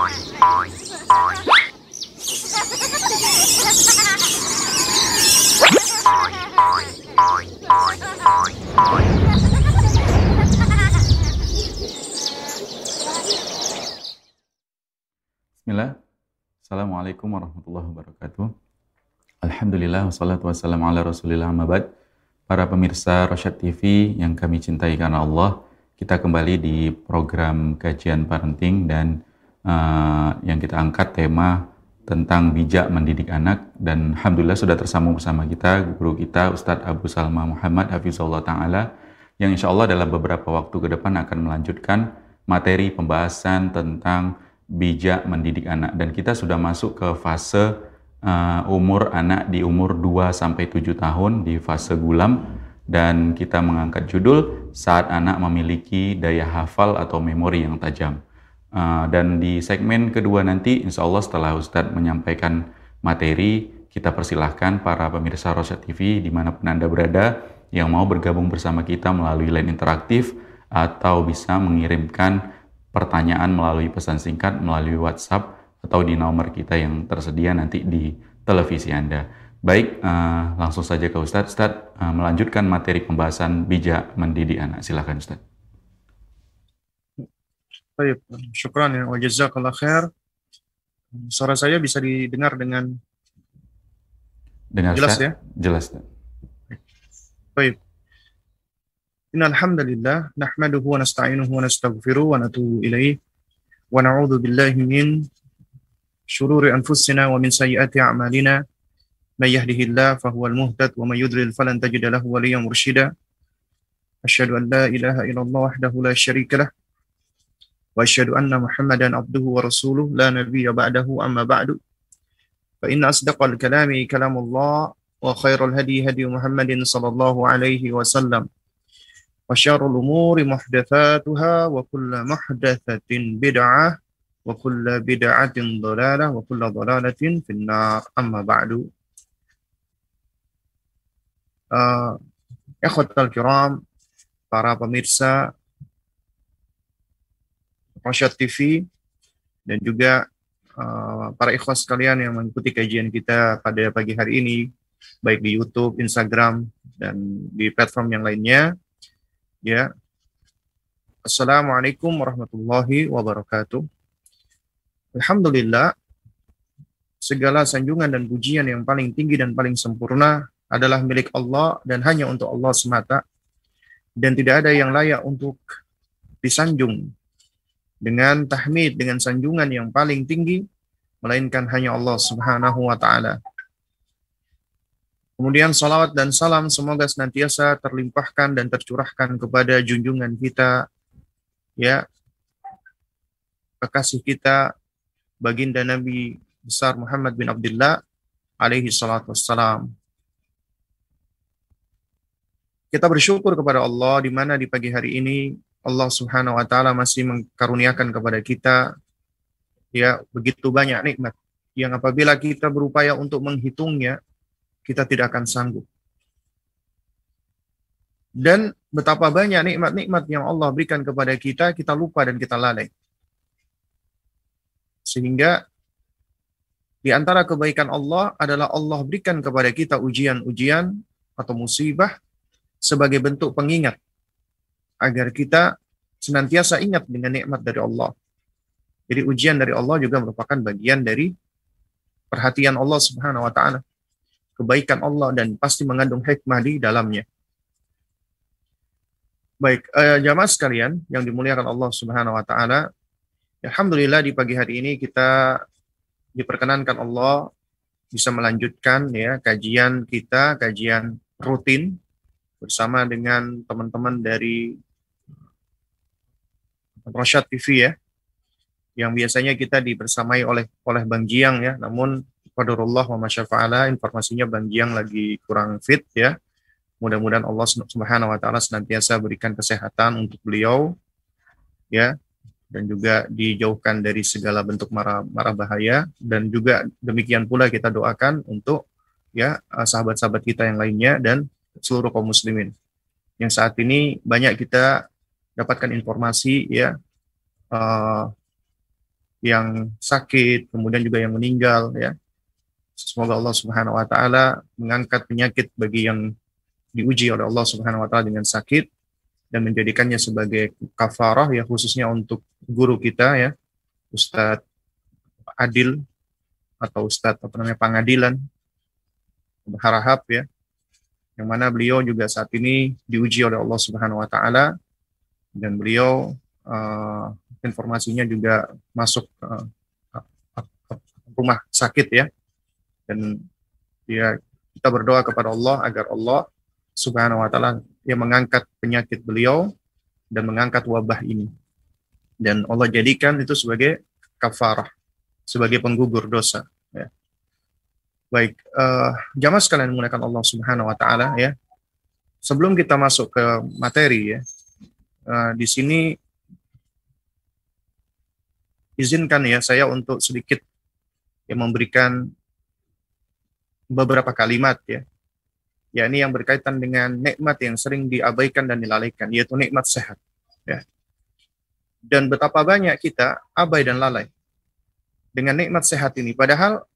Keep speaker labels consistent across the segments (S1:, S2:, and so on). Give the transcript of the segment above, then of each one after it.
S1: Bismillah. Assalamualaikum warahmatullahi wabarakatuh. Alhamdulillah wassalatu wassalamu ala rasulillah amabad. Para pemirsa Rosyad TV yang kami cintai karena Allah, kita kembali di program kajian parenting dan uh, yang kita angkat tema tentang bijak mendidik anak. Dan Alhamdulillah sudah tersambung bersama kita guru kita Ustadz Abu Salma Muhammad Hafizullah Ta'ala yang insya Allah dalam beberapa waktu ke depan akan melanjutkan materi pembahasan tentang bijak mendidik anak. Dan kita sudah masuk ke fase uh, umur anak di umur 2 sampai 7 tahun di fase gulam. Dan kita mengangkat judul saat anak memiliki daya hafal atau memori yang tajam. Uh, dan di segmen kedua nanti insya Allah setelah Ustadz menyampaikan materi kita persilahkan para pemirsa Rosa TV di mana pun Anda berada yang mau bergabung bersama kita melalui line interaktif atau bisa mengirimkan pertanyaan melalui pesan singkat, melalui WhatsApp, atau di nomor kita yang tersedia nanti di televisi Anda. Baik, uh, langsung saja ke Ustadz. Ustadz, uh, melanjutkan materi pembahasan bijak mendidik anak. Silakan Ustadz.
S2: Baik, syukran ya. Wajazakallah khair. Suara saya bisa didengar dengan
S1: Dengar
S2: jelas
S1: saya,
S2: ya?
S1: Jelas.
S2: Baik. Inna alhamdulillah, nahmaduhu wa nasta'inuhu wa nasta'gfiru wa natubu ilaih wa na'udhu billahi min syururi anfusina wa min sayyiati a'malina Man yahdihillah fahuwal muhtad wa man yudril falan tajida lahu waliyyan mursyida. Asyhadu an la ilaha illallah wahdahu la syarikalah. وأشهد أن محمدا عبده ورسوله لا نبي بعده أما بعد. فإن أصدق الكلام كلام الله وخير الهدي هدي محمد صلى الله عليه وسلم. وشر الأمور محدثاتها وكل محدثة بدعة وكل بدعة ضلالة وكل ضلالة في النار. أما بعد. uh, Ikhwatal kiram para pemirsa Rosyad TV dan juga uh, para ikhwas sekalian yang mengikuti kajian kita pada pagi hari ini baik di YouTube, Instagram dan di platform yang lainnya Ya. Assalamualaikum warahmatullahi wabarakatuh. Alhamdulillah, segala sanjungan dan pujian yang paling tinggi dan paling sempurna adalah milik Allah dan hanya untuk Allah semata. Dan tidak ada yang layak untuk disanjung dengan tahmid, dengan sanjungan yang paling tinggi, melainkan hanya Allah subhanahu wa ta'ala. Kemudian salawat dan salam semoga senantiasa terlimpahkan dan tercurahkan kepada junjungan kita, ya, kekasih kita, baginda Nabi besar Muhammad bin Abdullah alaihi salatu wassalam. Kita bersyukur kepada Allah di mana di pagi hari ini Allah Subhanahu wa taala masih mengkaruniakan kepada kita ya begitu banyak nikmat yang apabila kita berupaya untuk menghitungnya kita tidak akan sanggup. Dan betapa banyak nikmat-nikmat yang Allah berikan kepada kita, kita lupa dan kita lalai. Sehingga di antara kebaikan Allah adalah Allah berikan kepada kita ujian-ujian atau musibah sebagai bentuk pengingat agar kita senantiasa ingat dengan nikmat dari Allah. Jadi ujian dari Allah juga merupakan bagian dari perhatian Allah Subhanahu wa taala kebaikan Allah dan pasti mengandung hikmah di dalamnya. Baik, eh, jamaah sekalian yang dimuliakan Allah Subhanahu wa taala, alhamdulillah di pagi hari ini kita diperkenankan Allah bisa melanjutkan ya kajian kita, kajian rutin bersama dengan teman-teman dari Rosyad TV ya, yang biasanya kita dibersamai oleh oleh Bang Jiang ya, namun Qadarullah wa masyafa'ala, informasinya Bang Jiang lagi kurang fit ya. Mudah-mudahan Allah Subhanahu wa taala senantiasa berikan kesehatan untuk beliau ya dan juga dijauhkan dari segala bentuk marah marah bahaya. Dan juga demikian pula kita doakan untuk ya eh, sahabat-sahabat kita yang lainnya dan seluruh kaum muslimin. Yang saat ini banyak kita dapatkan informasi ya uh, yang sakit, kemudian juga yang meninggal ya. Semoga Allah Subhanahu wa taala mengangkat penyakit bagi yang diuji oleh Allah Subhanahu wa taala dengan sakit dan menjadikannya sebagai kafarah ya khususnya untuk guru kita ya Ustadz Adil atau Ustadz apa namanya pengadilan berharap ya yang mana beliau juga saat ini diuji oleh Allah Subhanahu wa taala dan beliau uh, informasinya juga masuk uh, rumah sakit ya dan ya kita berdoa kepada Allah agar Allah Subhanahu wa taala yang mengangkat penyakit beliau dan mengangkat wabah ini dan Allah jadikan itu sebagai kafarah sebagai penggugur dosa ya. Baik, uh, jamaah sekalian menggunakan Allah Subhanahu wa taala ya. Sebelum kita masuk ke materi ya. Uh, di sini izinkan ya saya untuk sedikit yang memberikan beberapa kalimat ya. Ya ini yang berkaitan dengan nikmat yang sering diabaikan dan dilalaikan yaitu nikmat sehat ya. Dan betapa banyak kita abai dan lalai dengan nikmat sehat ini padahal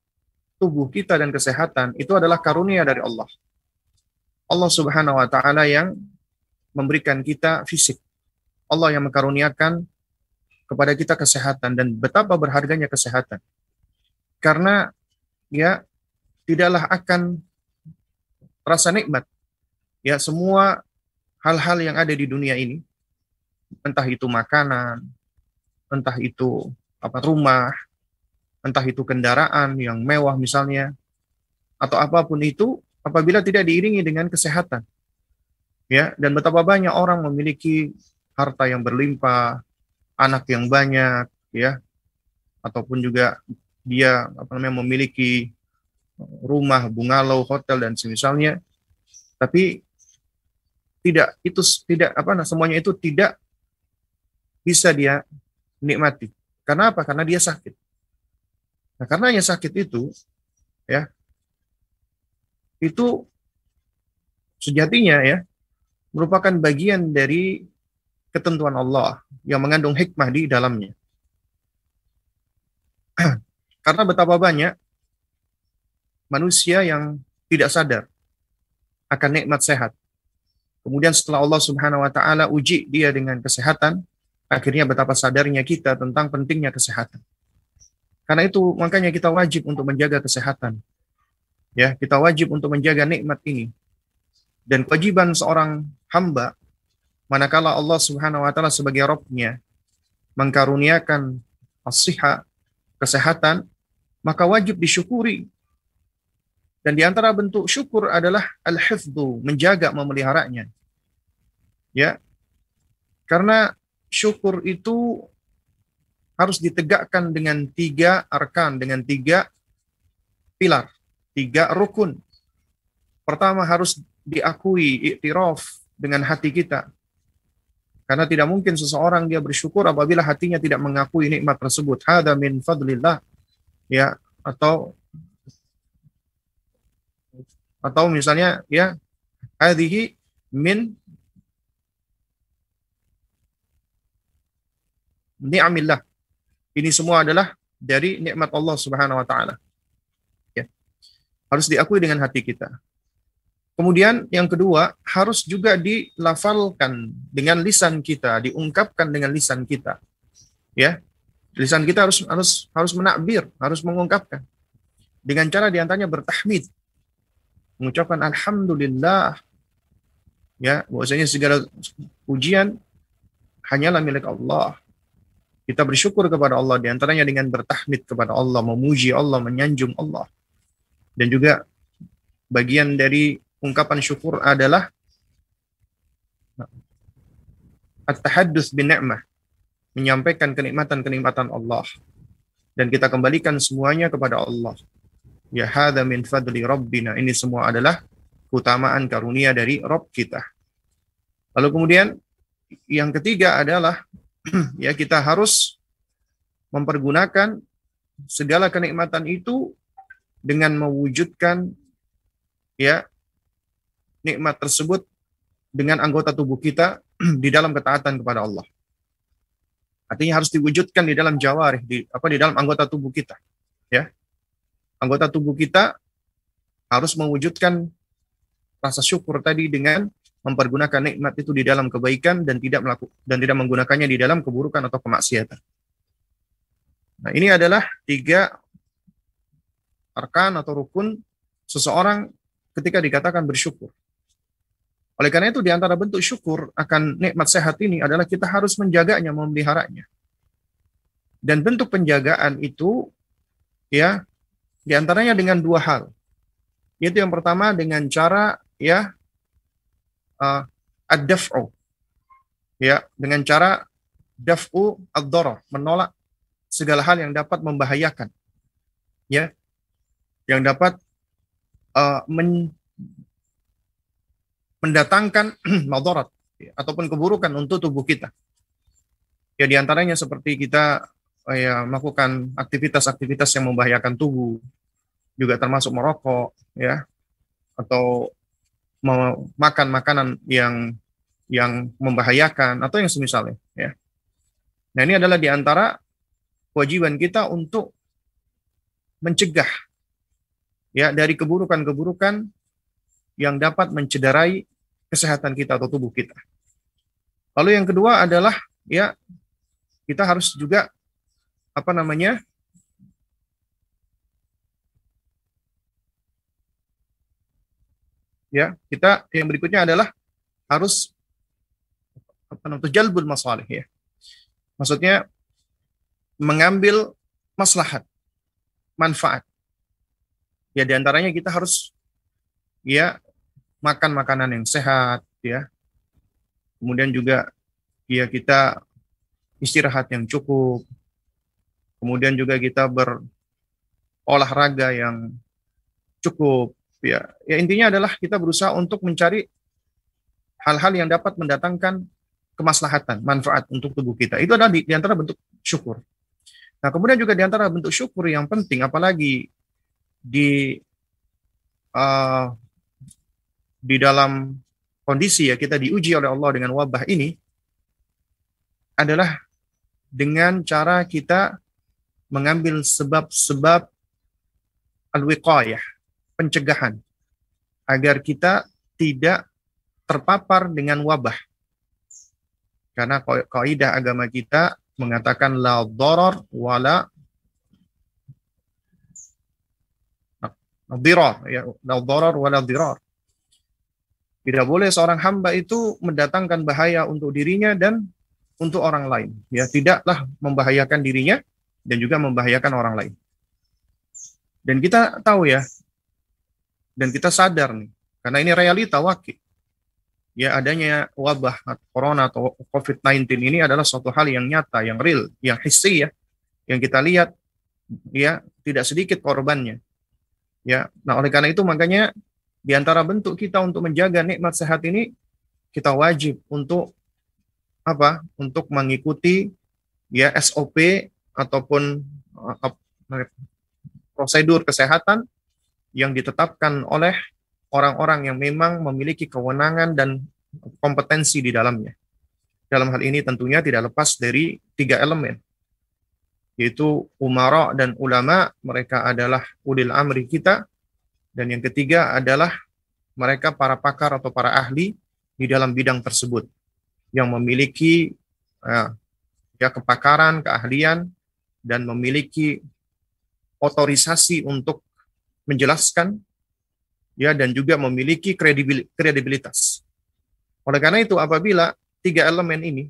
S2: tubuh kita dan kesehatan itu adalah karunia dari Allah. Allah Subhanahu wa taala yang memberikan kita fisik. Allah yang mengkaruniakan kepada kita kesehatan dan betapa berharganya kesehatan. Karena ya tidaklah akan rasa nikmat ya semua hal-hal yang ada di dunia ini entah itu makanan, entah itu apa rumah, entah itu kendaraan yang mewah misalnya, atau apa pun itu, apabila tidak diiringi dengan kesehatan. Ya, dan betapa banyak orang memiliki harta yang berlimpah, anak yang banyak, ya, ataupun juga dia apa namanya memiliki rumah, bungalow, hotel dan semisalnya, tapi tidak itu tidak apa nah semuanya itu tidak bisa dia nikmati. Karena apa? Karena dia sakit. Nah, karena yang sakit itu, ya, itu sejatinya ya merupakan bagian dari ketentuan Allah yang mengandung hikmah di dalamnya. Karena betapa banyak manusia yang tidak sadar akan nikmat sehat. Kemudian setelah Allah Subhanahu wa taala uji dia dengan kesehatan, akhirnya betapa sadarnya kita tentang pentingnya kesehatan. Karena itu makanya kita wajib untuk menjaga kesehatan. Ya, kita wajib untuk menjaga nikmat ini. Dan kewajiban seorang hamba manakala Allah Subhanahu wa taala sebagai Rabbnya mengkaruniakan as kesehatan, maka wajib disyukuri. Dan di antara bentuk syukur adalah al-hifdhu, menjaga memeliharanya. Ya. Karena syukur itu harus ditegakkan dengan tiga arkan, dengan tiga pilar, tiga rukun. Pertama harus diakui iktiraf dengan hati kita. Karena tidak mungkin seseorang dia bersyukur apabila hatinya tidak mengakui nikmat tersebut. Hada min fadlillah. Ya, atau atau misalnya ya hadhihi min ni'amillah ini semua adalah dari nikmat Allah Subhanahu wa taala. Ya. Harus diakui dengan hati kita. Kemudian yang kedua, harus juga dilafalkan dengan lisan kita, diungkapkan dengan lisan kita. Ya. Lisan kita harus harus harus menakbir, harus mengungkapkan. Dengan cara di antaranya bertahmid. Mengucapkan alhamdulillah. Ya, bahwasanya segala pujian hanyalah milik Allah. Kita bersyukur kepada Allah di antaranya dengan bertahmid kepada Allah, memuji Allah, menyanjung Allah. Dan juga bagian dari ungkapan syukur adalah at-tahaddus bin ni'mah, menyampaikan kenikmatan-kenikmatan Allah. Dan kita kembalikan semuanya kepada Allah. Ya hadha min fadli rabbina. Ini semua adalah keutamaan karunia dari Rabb kita. Lalu kemudian yang ketiga adalah ya kita harus mempergunakan segala kenikmatan itu dengan mewujudkan ya nikmat tersebut dengan anggota tubuh kita di dalam ketaatan kepada Allah. Artinya harus diwujudkan di dalam jawarih, di apa di dalam anggota tubuh kita. Ya. Anggota tubuh kita harus mewujudkan rasa syukur tadi dengan mempergunakan nikmat itu di dalam kebaikan dan tidak melakukan dan tidak menggunakannya di dalam keburukan atau kemaksiatan. Nah, ini adalah tiga arkan atau rukun seseorang ketika dikatakan bersyukur. Oleh karena itu di antara bentuk syukur akan nikmat sehat ini adalah kita harus menjaganya, memeliharanya. Dan bentuk penjagaan itu ya di antaranya dengan dua hal. Yaitu yang pertama dengan cara ya uh, ad-daf'u. Ya, dengan cara daf'u ad-darar, menolak segala hal yang dapat membahayakan. Ya. Yang dapat uh, men mendatangkan madarat ya, ataupun keburukan untuk tubuh kita. Ya di antaranya seperti kita ya melakukan aktivitas-aktivitas yang membahayakan tubuh, juga termasuk merokok, ya, atau makan makanan yang yang membahayakan atau yang semisalnya ya. Nah, ini adalah di antara kewajiban kita untuk mencegah ya dari keburukan-keburukan yang dapat mencederai kesehatan kita atau tubuh kita. Lalu yang kedua adalah ya kita harus juga apa namanya ya kita yang berikutnya adalah harus apa namanya jalbul masalih ya maksudnya mengambil maslahat manfaat ya di antaranya kita harus ya makan makanan yang sehat ya kemudian juga ya kita istirahat yang cukup kemudian juga kita berolahraga yang cukup ya ya intinya adalah kita berusaha untuk mencari hal-hal yang dapat mendatangkan kemaslahatan, manfaat untuk tubuh kita. Itu adalah di, di antara bentuk syukur. Nah, kemudian juga di antara bentuk syukur yang penting, apalagi di uh, di dalam kondisi ya kita diuji oleh Allah dengan wabah ini adalah dengan cara kita mengambil sebab-sebab al-wiqayah, pencegahan agar kita tidak terpapar dengan wabah. Karena kaidah agama kita mengatakan la darar wala dirar ya la wala dirar. Tidak boleh seorang hamba itu mendatangkan bahaya untuk dirinya dan untuk orang lain. Ya, tidaklah membahayakan dirinya dan juga membahayakan orang lain. Dan kita tahu ya, dan kita sadar nih, karena ini realita wakil. Ya adanya wabah corona atau COVID-19 ini adalah suatu hal yang nyata, yang real, yang hissi ya, yang kita lihat ya tidak sedikit korbannya. Ya, nah oleh karena itu makanya di antara bentuk kita untuk menjaga nikmat sehat ini kita wajib untuk apa? Untuk mengikuti ya SOP ataupun uh, prosedur kesehatan yang ditetapkan oleh orang-orang yang memang memiliki kewenangan dan kompetensi di dalamnya. Dalam hal ini tentunya tidak lepas dari tiga elemen, yaitu umara dan ulama, mereka adalah ulil amri kita, dan yang ketiga adalah mereka para pakar atau para ahli di dalam bidang tersebut, yang memiliki ya, ya kepakaran, keahlian, dan memiliki otorisasi untuk menjelaskan ya dan juga memiliki kredibilitas. Oleh karena itu apabila tiga elemen ini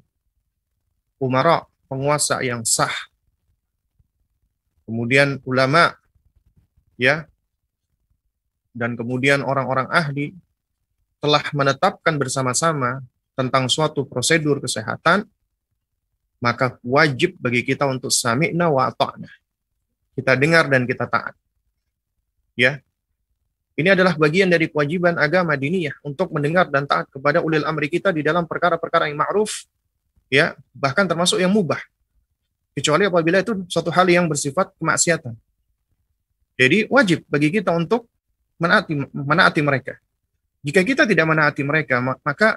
S2: umara penguasa yang sah kemudian ulama ya dan kemudian orang-orang ahli telah menetapkan bersama-sama tentang suatu prosedur kesehatan maka wajib bagi kita untuk sami'na wa ta'na. Kita dengar dan kita taat. Ya. Ini adalah bagian dari kewajiban agama diniyah untuk mendengar dan taat kepada ulil amri kita di dalam perkara-perkara yang ma'ruf ya bahkan termasuk yang mubah. Kecuali apabila itu suatu hal yang bersifat kemaksiatan. Jadi wajib bagi kita untuk menaati menaati mereka. Jika kita tidak menaati mereka maka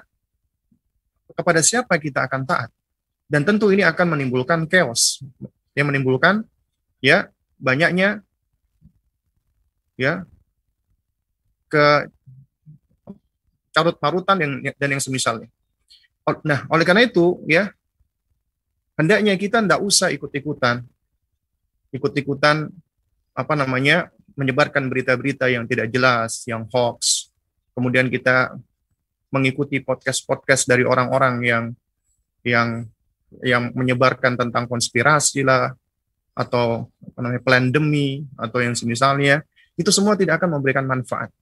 S2: kepada siapa kita akan taat? Dan tentu ini akan menimbulkan chaos, yang menimbulkan ya banyaknya ya ke carut parutan yang dan yang semisalnya. Nah, oleh karena itu ya hendaknya kita tidak usah ikut-ikutan ikut-ikutan apa namanya menyebarkan berita-berita yang tidak jelas, yang hoax. Kemudian kita mengikuti podcast-podcast dari orang-orang yang yang yang menyebarkan tentang konspirasi lah atau apa namanya pandemi atau yang semisalnya. Itu semua tidak akan memberikan manfaat.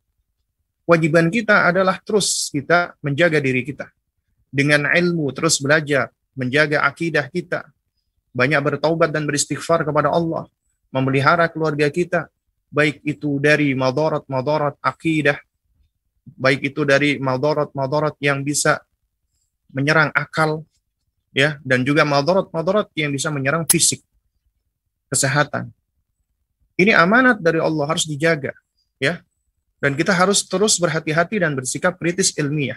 S2: Wajiban kita adalah terus kita menjaga diri kita. Dengan ilmu, terus belajar, menjaga akidah kita, banyak bertaubat dan beristighfar kepada Allah, memelihara keluarga kita, baik itu dari madarat-madarat akidah, baik itu dari madarat-madarat yang bisa menyerang akal, ya. Dan juga madarat-madarat yang bisa menyerang fisik kesehatan. Ini amanat dari Allah harus dijaga ya. Dan kita harus terus berhati-hati dan bersikap kritis ilmiah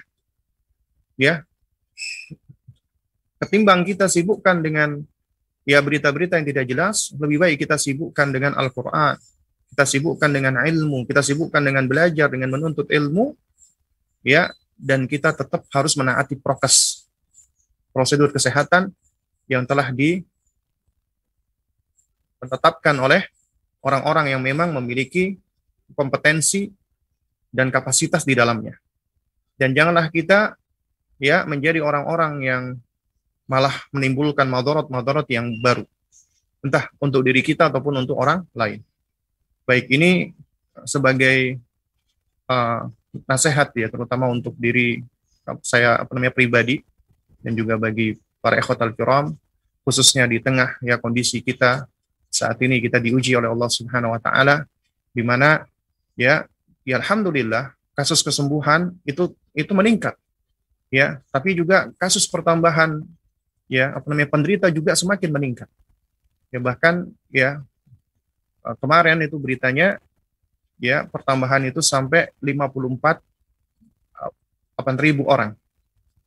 S2: ya. Ketimbang kita sibukkan dengan ya berita-berita yang tidak jelas lebih baik kita sibukkan dengan Al-Qur'an kita sibukkan dengan ilmu kita sibukkan dengan belajar dengan menuntut ilmu ya dan kita tetap harus menaati prokes prosedur kesehatan yang telah ditetapkan oleh orang-orang yang memang memiliki kompetensi dan kapasitas di dalamnya. Dan janganlah kita ya menjadi orang-orang yang malah menimbulkan madorot-madorot yang baru. Entah untuk diri kita ataupun untuk orang lain. Baik ini sebagai uh, nasihat ya terutama untuk diri saya apa namanya pribadi dan juga bagi para al kiram khususnya di tengah ya kondisi kita saat ini kita diuji oleh Allah Subhanahu wa taala di mana ya ya alhamdulillah kasus kesembuhan itu itu meningkat ya tapi juga kasus pertambahan ya apa namanya penderita juga semakin meningkat. Ya bahkan ya eh, kemarin itu beritanya ya pertambahan itu sampai 54 8.000 orang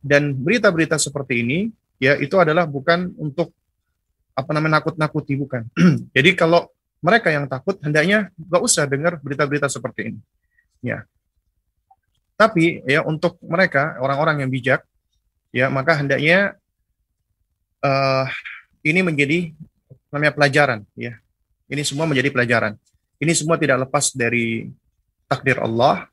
S2: dan berita-berita seperti ini ya itu adalah bukan untuk apa namanya nakut-nakuti bukan. Jadi kalau mereka yang takut hendaknya nggak usah dengar berita-berita seperti ini. Ya. Tapi ya untuk mereka orang-orang yang bijak ya maka hendaknya uh, ini menjadi namanya pelajaran ya. Ini semua menjadi pelajaran. Ini semua tidak lepas dari takdir Allah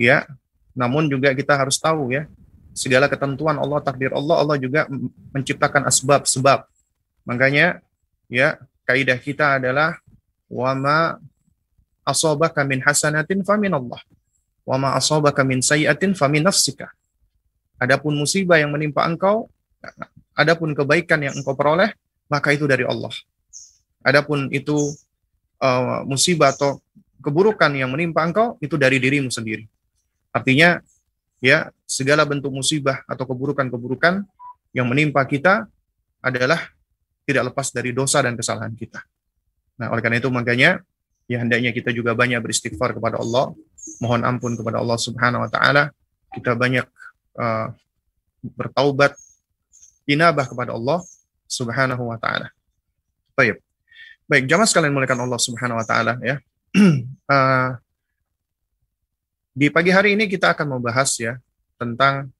S2: ya. Namun juga kita harus tahu ya segala ketentuan Allah, takdir Allah, Allah juga menciptakan asbab sebab. Makanya ya kaidah kita adalah wama asabaka min hasanatin famin Allah. Wama asabaka min sayiatin famin nafsika. Adapun musibah yang menimpa engkau, adapun kebaikan yang engkau peroleh, maka itu dari Allah. Adapun itu uh, musibah atau keburukan yang menimpa engkau, itu dari dirimu sendiri. Artinya ya segala bentuk musibah atau keburukan-keburukan yang menimpa kita adalah tidak lepas dari dosa dan kesalahan kita. Nah, oleh karena itu makanya ya hendaknya kita juga banyak beristighfar kepada Allah, mohon ampun kepada Allah Subhanahu wa taala, kita banyak uh, bertaubat, inabah kepada Allah Subhanahu wa taala. Baik. Baik, jamaah sekalian muliakan Allah Subhanahu wa taala ya. uh, Di pagi hari ini kita akan membahas ya tentang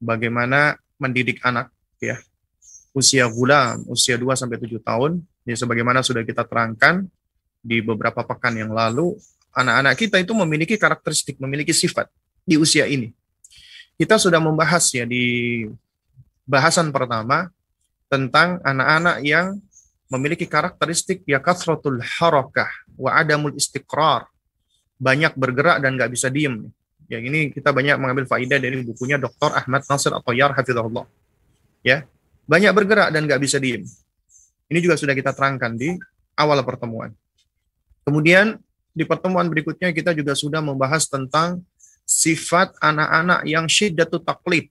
S2: bagaimana mendidik anak ya usia gula usia 2 sampai 7 tahun ya sebagaimana sudah kita terangkan di beberapa pekan yang lalu anak-anak kita itu memiliki karakteristik memiliki sifat di usia ini kita sudah membahas ya di bahasan pertama tentang anak-anak yang memiliki karakteristik ya kasratul harakah wa adamul istiqrar banyak bergerak dan nggak bisa diem. Ya ini kita banyak mengambil faidah dari bukunya Dr. Ahmad Nasir atau Yar Hafizahullah. Ya, banyak bergerak dan nggak bisa diem. Ini juga sudah kita terangkan di awal pertemuan. Kemudian di pertemuan berikutnya kita juga sudah membahas tentang sifat anak-anak yang syiddatu taklid.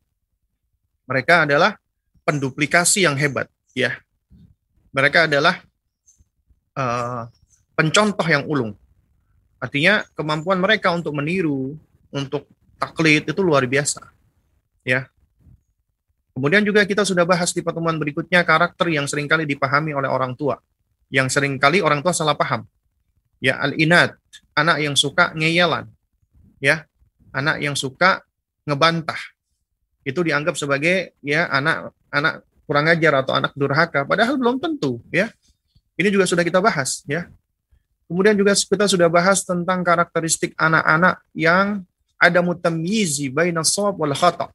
S2: Mereka adalah penduplikasi yang hebat, ya. Mereka adalah uh, pencontoh yang ulung. Artinya kemampuan mereka untuk meniru, untuk taklid itu luar biasa. Ya. Kemudian juga kita sudah bahas di pertemuan berikutnya karakter yang sering kali dipahami oleh orang tua. Yang sering kali orang tua salah paham. Ya, al-inat, anak yang suka ngeyelan. Ya, anak yang suka ngebantah. Itu dianggap sebagai ya anak anak kurang ajar atau anak durhaka padahal belum tentu, ya. Ini juga sudah kita bahas, ya. Kemudian juga kita sudah bahas tentang karakteristik anak-anak yang ada mutamyizi baina shawab wal khata.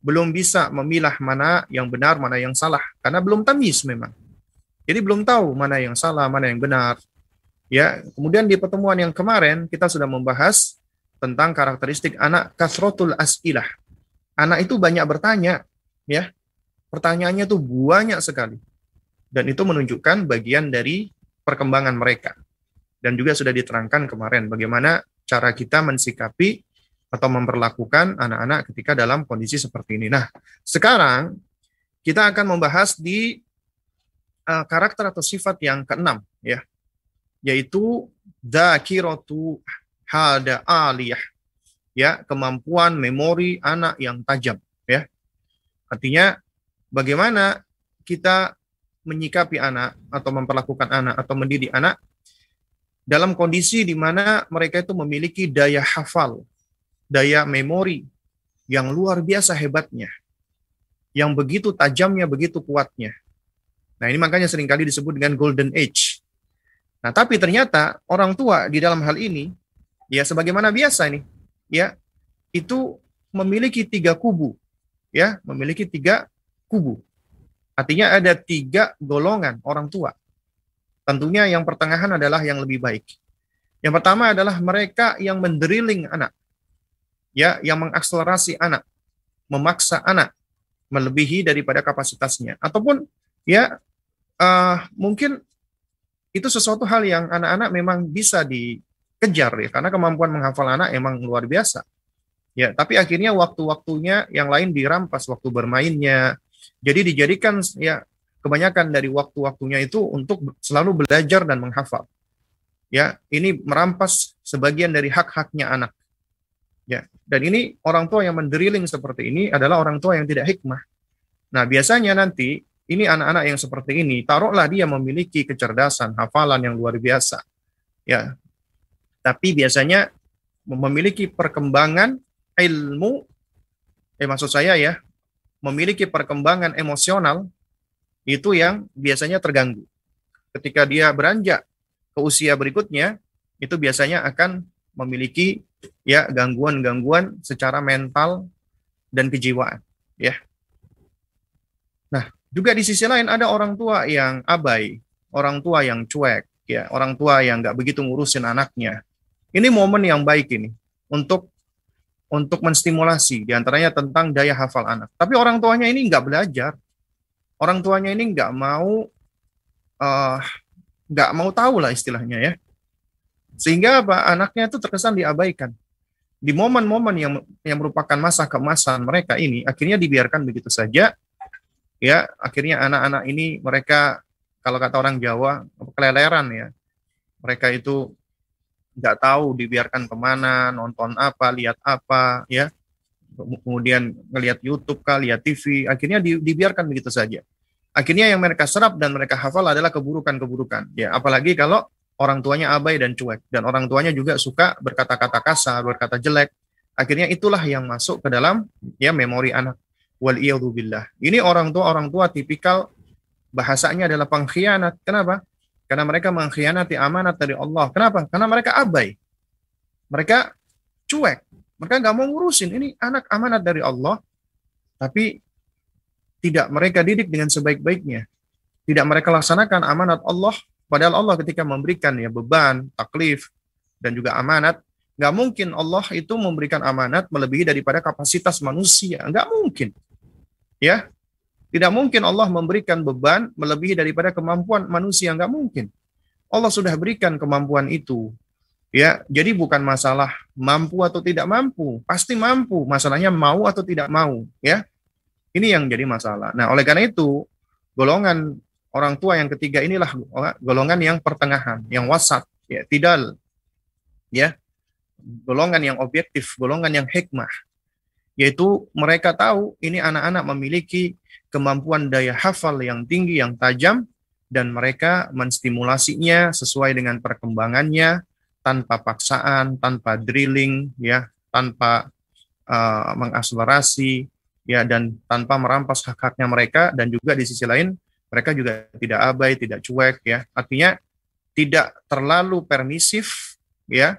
S2: Belum bisa memilah mana yang benar, mana yang salah karena belum tamyiz memang. Jadi belum tahu mana yang salah, mana yang benar. Ya, kemudian di pertemuan yang kemarin kita sudah membahas tentang karakteristik anak kasrotul as'ilah. Anak itu banyak bertanya, ya. Pertanyaannya tuh banyak sekali. Dan itu menunjukkan bagian dari perkembangan mereka dan juga sudah diterangkan kemarin bagaimana cara kita mensikapi atau memperlakukan anak-anak ketika dalam kondisi seperti ini. Nah, sekarang kita akan membahas di uh, karakter atau sifat yang keenam ya, yaitu dzakiratu hada aliyah. Ya, kemampuan memori anak yang tajam ya. Artinya bagaimana kita menyikapi anak atau memperlakukan anak atau mendidik anak dalam kondisi di mana mereka itu memiliki daya hafal, daya memori yang luar biasa hebatnya, yang begitu tajamnya, begitu kuatnya. Nah ini makanya sering kali disebut dengan golden age. Nah tapi ternyata orang tua di dalam hal ini, ya sebagaimana biasa nih, ya itu memiliki tiga kubu, ya memiliki tiga kubu. Artinya ada tiga golongan orang tua. Tentunya yang pertengahan adalah yang lebih baik. Yang pertama adalah mereka yang mendrilling anak. Ya, yang mengakselerasi anak, memaksa anak melebihi daripada kapasitasnya ataupun ya uh, mungkin itu sesuatu hal yang anak-anak memang bisa dikejar ya karena kemampuan menghafal anak emang luar biasa. Ya, tapi akhirnya waktu-waktunya yang lain dirampas waktu bermainnya. Jadi dijadikan ya kebanyakan dari waktu-waktunya itu untuk selalu belajar dan menghafal. Ya, ini merampas sebagian dari hak-haknya anak. Ya, dan ini orang tua yang mendrilling seperti ini adalah orang tua yang tidak hikmah. Nah, biasanya nanti ini anak-anak yang seperti ini, taruhlah dia memiliki kecerdasan, hafalan yang luar biasa. Ya. Tapi biasanya memiliki perkembangan ilmu eh maksud saya ya, memiliki perkembangan emosional itu yang biasanya terganggu. Ketika dia beranjak ke usia berikutnya, itu biasanya akan memiliki ya gangguan-gangguan secara mental dan kejiwaan, ya. Nah, juga di sisi lain ada orang tua yang abai, orang tua yang cuek, ya, orang tua yang nggak begitu ngurusin anaknya. Ini momen yang baik ini untuk untuk menstimulasi di antaranya tentang daya hafal anak. Tapi orang tuanya ini nggak belajar, orang tuanya ini nggak mau uh, nggak mau tahu lah istilahnya ya. Sehingga apa? Anaknya itu terkesan diabaikan. Di momen-momen yang yang merupakan masa kemasan mereka ini akhirnya dibiarkan begitu saja. Ya akhirnya anak-anak ini mereka kalau kata orang Jawa keleleran ya. Mereka itu nggak tahu dibiarkan ke mana nonton apa lihat apa ya kemudian ngelihat YouTube kah, lihat TV, akhirnya di, dibiarkan begitu saja. Akhirnya yang mereka serap dan mereka hafal adalah keburukan-keburukan. Ya, apalagi kalau orang tuanya abai dan cuek dan orang tuanya juga suka berkata-kata kasar, berkata jelek. Akhirnya itulah yang masuk ke dalam ya memori anak. Wal. Ini orang tua orang tua tipikal bahasanya adalah pengkhianat. Kenapa? Karena mereka mengkhianati amanat dari Allah. Kenapa? Karena mereka abai. Mereka cuek mereka nggak mau ngurusin. Ini anak amanat dari Allah, tapi tidak mereka didik dengan sebaik-baiknya. Tidak mereka laksanakan amanat Allah, padahal Allah ketika memberikan ya beban, taklif, dan juga amanat, nggak mungkin Allah itu memberikan amanat melebihi daripada kapasitas manusia. Nggak mungkin. Ya, tidak mungkin Allah memberikan beban melebihi daripada kemampuan manusia. Nggak mungkin. Allah sudah berikan kemampuan itu Ya, jadi bukan masalah mampu atau tidak mampu, pasti mampu. Masalahnya mau atau tidak mau, ya. Ini yang jadi masalah. Nah, oleh karena itu, golongan orang tua yang ketiga inilah golongan yang pertengahan, yang wasat, ya, tidak ya. Golongan yang objektif, golongan yang hikmah, yaitu mereka tahu ini anak-anak memiliki kemampuan daya hafal yang tinggi, yang tajam, dan mereka menstimulasinya sesuai dengan perkembangannya tanpa paksaan, tanpa drilling, ya, tanpa uh, mengakselerasi, ya, dan tanpa merampas hak-haknya mereka, dan juga di sisi lain mereka juga tidak abai, tidak cuek, ya. Artinya tidak terlalu permisif, ya,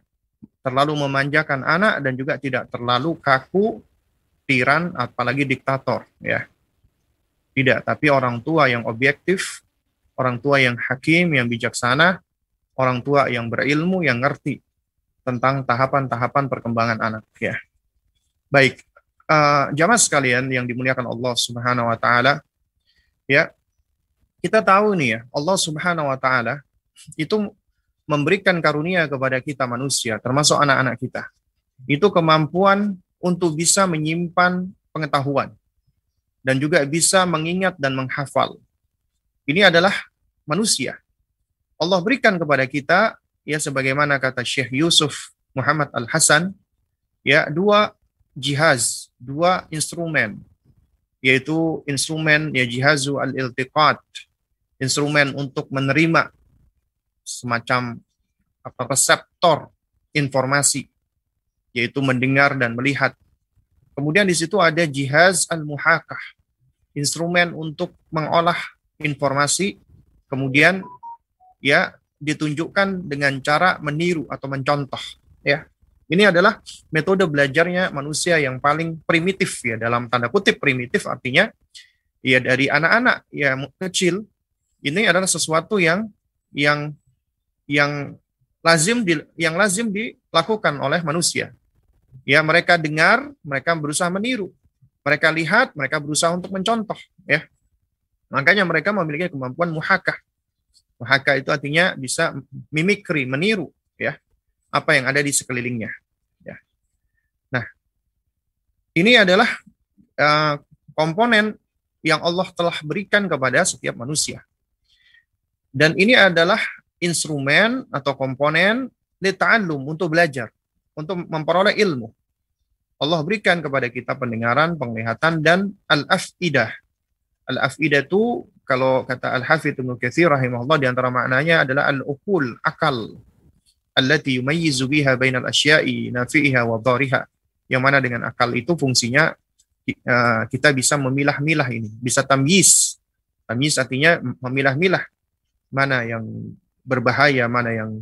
S2: terlalu memanjakan anak dan juga tidak terlalu kaku tiran, apalagi diktator, ya. Tidak, tapi orang tua yang objektif, orang tua yang hakim, yang bijaksana, orang tua yang berilmu, yang ngerti tentang tahapan-tahapan perkembangan anak, ya. Baik, uh, jamaah sekalian yang dimuliakan Allah Subhanahu wa taala, ya. Kita tahu nih ya, Allah Subhanahu wa taala itu memberikan karunia kepada kita manusia, termasuk anak-anak kita. Itu kemampuan untuk bisa menyimpan pengetahuan dan juga bisa mengingat dan menghafal. Ini adalah manusia. Allah berikan kepada kita ya sebagaimana kata Syekh Yusuf Muhammad Al Hasan ya dua jihaz, dua instrumen yaitu instrumen ya jihazu al iltiqat instrumen untuk menerima semacam apa reseptor informasi yaitu mendengar dan melihat. Kemudian di situ ada jihaz al-muhakah, instrumen untuk mengolah informasi, kemudian ya ditunjukkan dengan cara meniru atau mencontoh ya. Ini adalah metode belajarnya manusia yang paling primitif ya dalam tanda kutip primitif artinya ya dari anak-anak yang kecil ini adalah sesuatu yang yang yang lazim di, yang lazim dilakukan oleh manusia Ya, mereka dengar, mereka berusaha meniru. Mereka lihat, mereka berusaha untuk mencontoh, ya. Makanya mereka memiliki kemampuan muhakah. Muhakah itu artinya bisa mimikri, meniru, ya, apa yang ada di sekelilingnya. Ya. Nah, ini adalah uh, komponen yang Allah telah berikan kepada setiap manusia. Dan ini adalah instrumen atau komponen lita'allum untuk belajar untuk memperoleh ilmu. Allah berikan kepada kita pendengaran, penglihatan, dan al-afidah. Al-afidah itu, kalau kata Al-Hafidh Ibn Kathir rahimahullah, di antara maknanya adalah al-ukul, akal. Allati yumayyizu biha bainal asya'i nafi'iha wa dhariha. Yang mana dengan akal itu fungsinya uh, kita bisa memilah-milah ini. Bisa tamyiz. Tamyiz artinya memilah-milah mana yang berbahaya, mana yang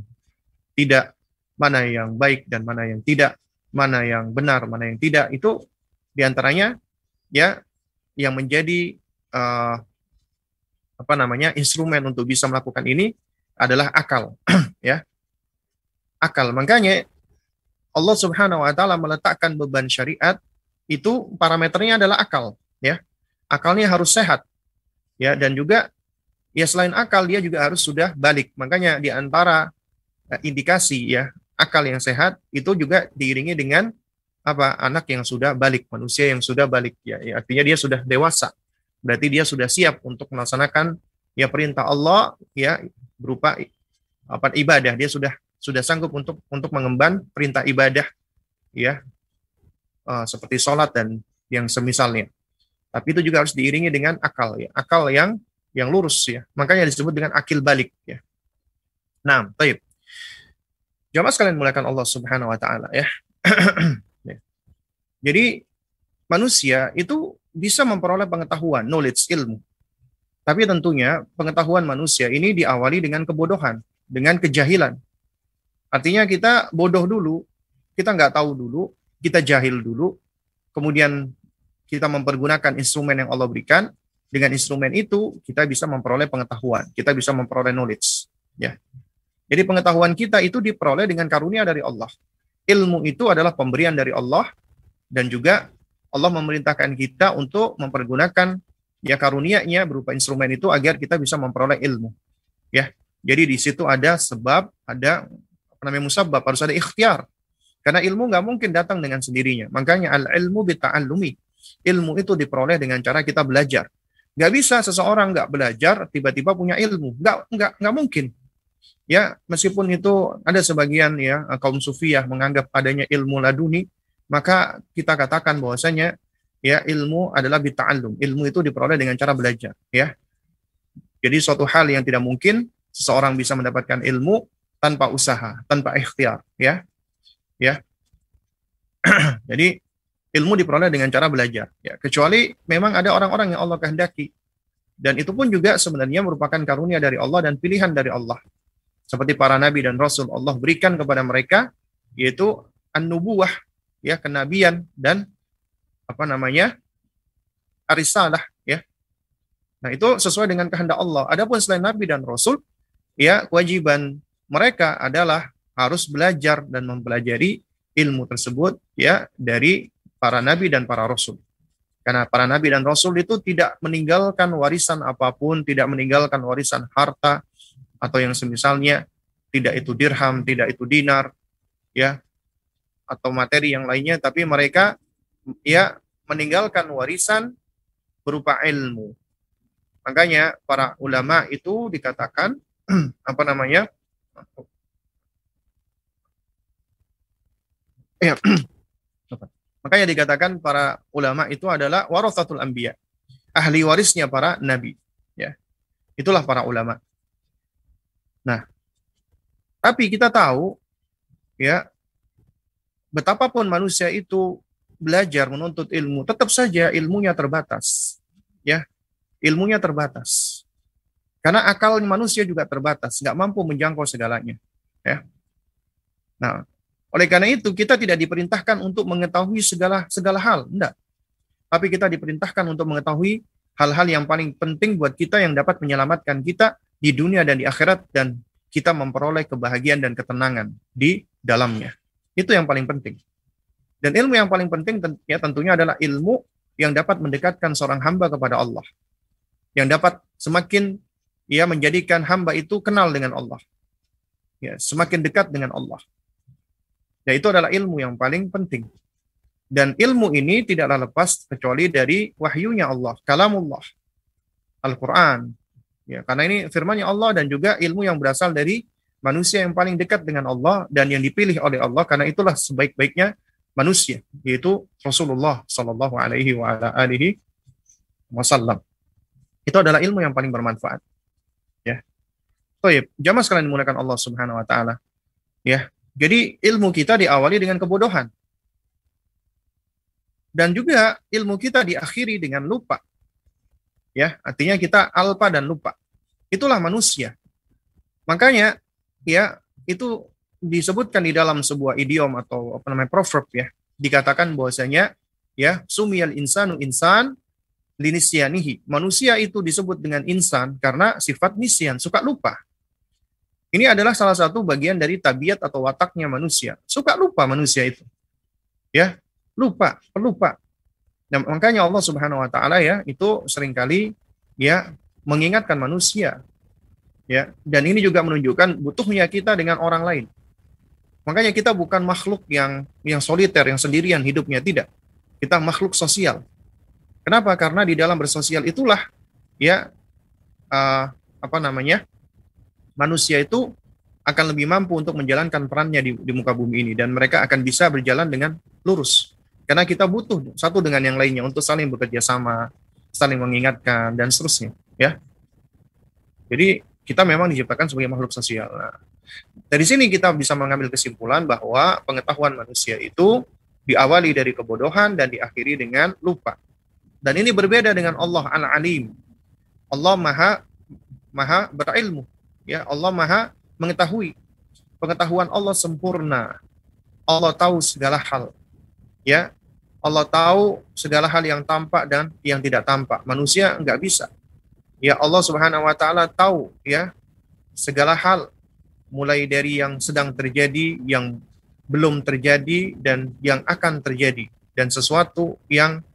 S2: tidak mana yang baik dan mana yang tidak, mana yang benar, mana yang tidak, itu di antaranya ya yang menjadi uh, apa namanya instrumen untuk bisa melakukan ini adalah akal, ya akal. Makanya Allah Subhanahu Wa Taala meletakkan beban syariat itu parameternya adalah akal, ya akalnya harus sehat, ya dan juga ya selain akal dia juga harus sudah balik. Makanya di antara eh, indikasi ya akal yang sehat itu juga diiringi dengan apa anak yang sudah balik manusia yang sudah balik. Ya, ya artinya dia sudah dewasa. Berarti dia sudah siap untuk melaksanakan ya perintah Allah ya berupa apa ibadah. Dia sudah sudah sanggup untuk untuk mengemban perintah ibadah ya uh, seperti sholat dan yang semisalnya. Tapi itu juga harus diiringi dengan akal ya akal yang yang lurus ya. Makanya disebut dengan akil balik ya. Nah baik Jamaah sekalian mulakan Allah Subhanahu wa taala ya. ya. Jadi manusia itu bisa memperoleh pengetahuan, knowledge, ilmu. Tapi tentunya pengetahuan manusia ini diawali dengan kebodohan, dengan kejahilan. Artinya kita bodoh dulu, kita nggak tahu dulu, kita jahil dulu, kemudian kita mempergunakan instrumen yang Allah berikan, dengan instrumen itu kita bisa memperoleh pengetahuan, kita bisa memperoleh knowledge. Ya, jadi pengetahuan kita itu diperoleh dengan karunia dari Allah. Ilmu itu adalah pemberian dari Allah dan juga Allah memerintahkan kita untuk mempergunakan ya karunia-Nya berupa instrumen itu agar kita bisa memperoleh ilmu. Ya. Jadi di situ ada sebab, ada apa namanya musabab, harus ada ikhtiar. Karena ilmu nggak mungkin datang dengan sendirinya. Makanya al-ilmu bita'allumi. Ilmu itu diperoleh dengan cara kita belajar. Nggak bisa seseorang nggak belajar tiba-tiba punya ilmu. Nggak, nggak, nggak mungkin. Ya, meskipun itu ada sebagian ya kaum sufiyah menganggap adanya ilmu laduni maka kita katakan bahwasanya ya ilmu adalah bita'allum. Ilmu itu diperoleh dengan cara belajar, ya. Jadi suatu hal yang tidak mungkin seseorang bisa mendapatkan ilmu tanpa usaha, tanpa ikhtiar, ya. Ya. Jadi ilmu diperoleh dengan cara belajar, ya. Kecuali memang ada orang-orang yang Allah kehendaki dan itu pun juga sebenarnya merupakan karunia dari Allah dan pilihan dari Allah. Seperti para nabi dan rasul Allah berikan kepada mereka yaitu an-nubuwah ya kenabian dan apa namanya arisalah ya. Nah, itu sesuai dengan kehendak Allah. Adapun selain nabi dan rasul ya kewajiban mereka adalah harus belajar dan mempelajari ilmu tersebut ya dari para nabi dan para rasul. Karena para nabi dan rasul itu tidak meninggalkan warisan apa pun, tidak meninggalkan warisan harta atau yang semisalnya, tidak itu dirham, tidak itu dinar, ya, atau materi yang lainnya, tapi mereka ya meninggalkan warisan berupa ilmu. Makanya para ulama itu dikatakan apa namanya? Ya, makanya dikatakan para ulama itu adalah warathatul anbiya, ahli warisnya para nabi, ya. Itulah para ulama. Nah, tapi kita tahu ya betapapun manusia itu belajar menuntut ilmu, tetap saja ilmunya terbatas. Ya, ilmunya terbatas. Karena akal manusia juga terbatas, nggak mampu menjangkau segalanya. Ya. Nah, oleh karena itu kita tidak diperintahkan untuk mengetahui segala segala hal, enggak. Tapi kita diperintahkan untuk mengetahui hal-hal yang paling penting buat kita yang dapat menyelamatkan kita di dunia dan di akhirat dan kita memperoleh kebahagiaan dan ketenangan di dalamnya. Itu yang paling penting. Dan ilmu yang paling penting ya tentunya adalah ilmu yang dapat mendekatkan seorang hamba kepada Allah. Yang dapat semakin ia menjadikan hamba itu kenal dengan Allah. Ya, semakin dekat dengan Allah. Ya, itu adalah ilmu yang paling penting. Dan ilmu ini tidaklah lepas kecuali dari wahyunya Allah, kalamullah, Al-Quran. Ya, karena ini firmannya Allah dan juga ilmu yang berasal dari manusia yang paling dekat dengan Allah dan yang dipilih oleh Allah karena itulah sebaik-baiknya manusia yaitu Rasulullah Shallallahu Alaihi Wasallam. Itu adalah ilmu yang paling bermanfaat. Ya. Baik, jamaah sekalian dimulakan Allah Subhanahu Wa Taala. Ya, jadi ilmu kita diawali dengan kebodohan dan juga ilmu kita diakhiri dengan lupa. Ya, artinya kita alpa dan lupa. Itulah manusia. Makanya ya itu disebutkan di dalam sebuah idiom atau apa namanya proverb ya. Dikatakan bahwasanya ya sumiyal insanu insan linisyanihi manusia itu disebut dengan insan karena sifat nisyan suka lupa. Ini adalah salah satu bagian dari tabiat atau wataknya manusia. Suka lupa manusia itu. Ya lupa pelupa. Nah, makanya Allah Subhanahu wa taala ya itu sering kali ya mengingatkan manusia. Ya dan ini juga menunjukkan butuhnya kita dengan orang lain. Makanya kita bukan makhluk yang yang soliter yang sendirian hidupnya tidak. Kita makhluk sosial. Kenapa? Karena di dalam bersosial itulah ya uh, apa namanya manusia itu akan lebih mampu untuk menjalankan perannya di, di muka bumi ini. Dan mereka akan bisa berjalan dengan lurus. Karena kita butuh satu dengan yang lainnya untuk saling bekerja sama saling mengingatkan dan seterusnya ya jadi kita memang diciptakan sebagai makhluk sosial. Nah, dari sini kita bisa mengambil kesimpulan bahwa pengetahuan manusia itu diawali dari kebodohan dan diakhiri dengan lupa. Dan ini berbeda dengan Allah Al-Alim. Allah Maha Maha berilmu. Ya, Allah Maha mengetahui. Pengetahuan Allah sempurna. Allah tahu segala hal. Ya, Allah tahu segala hal yang tampak dan yang tidak tampak. Manusia enggak bisa ya Allah Subhanahu wa taala tahu ya segala hal mulai dari yang sedang terjadi, yang belum terjadi dan yang akan terjadi dan sesuatu yang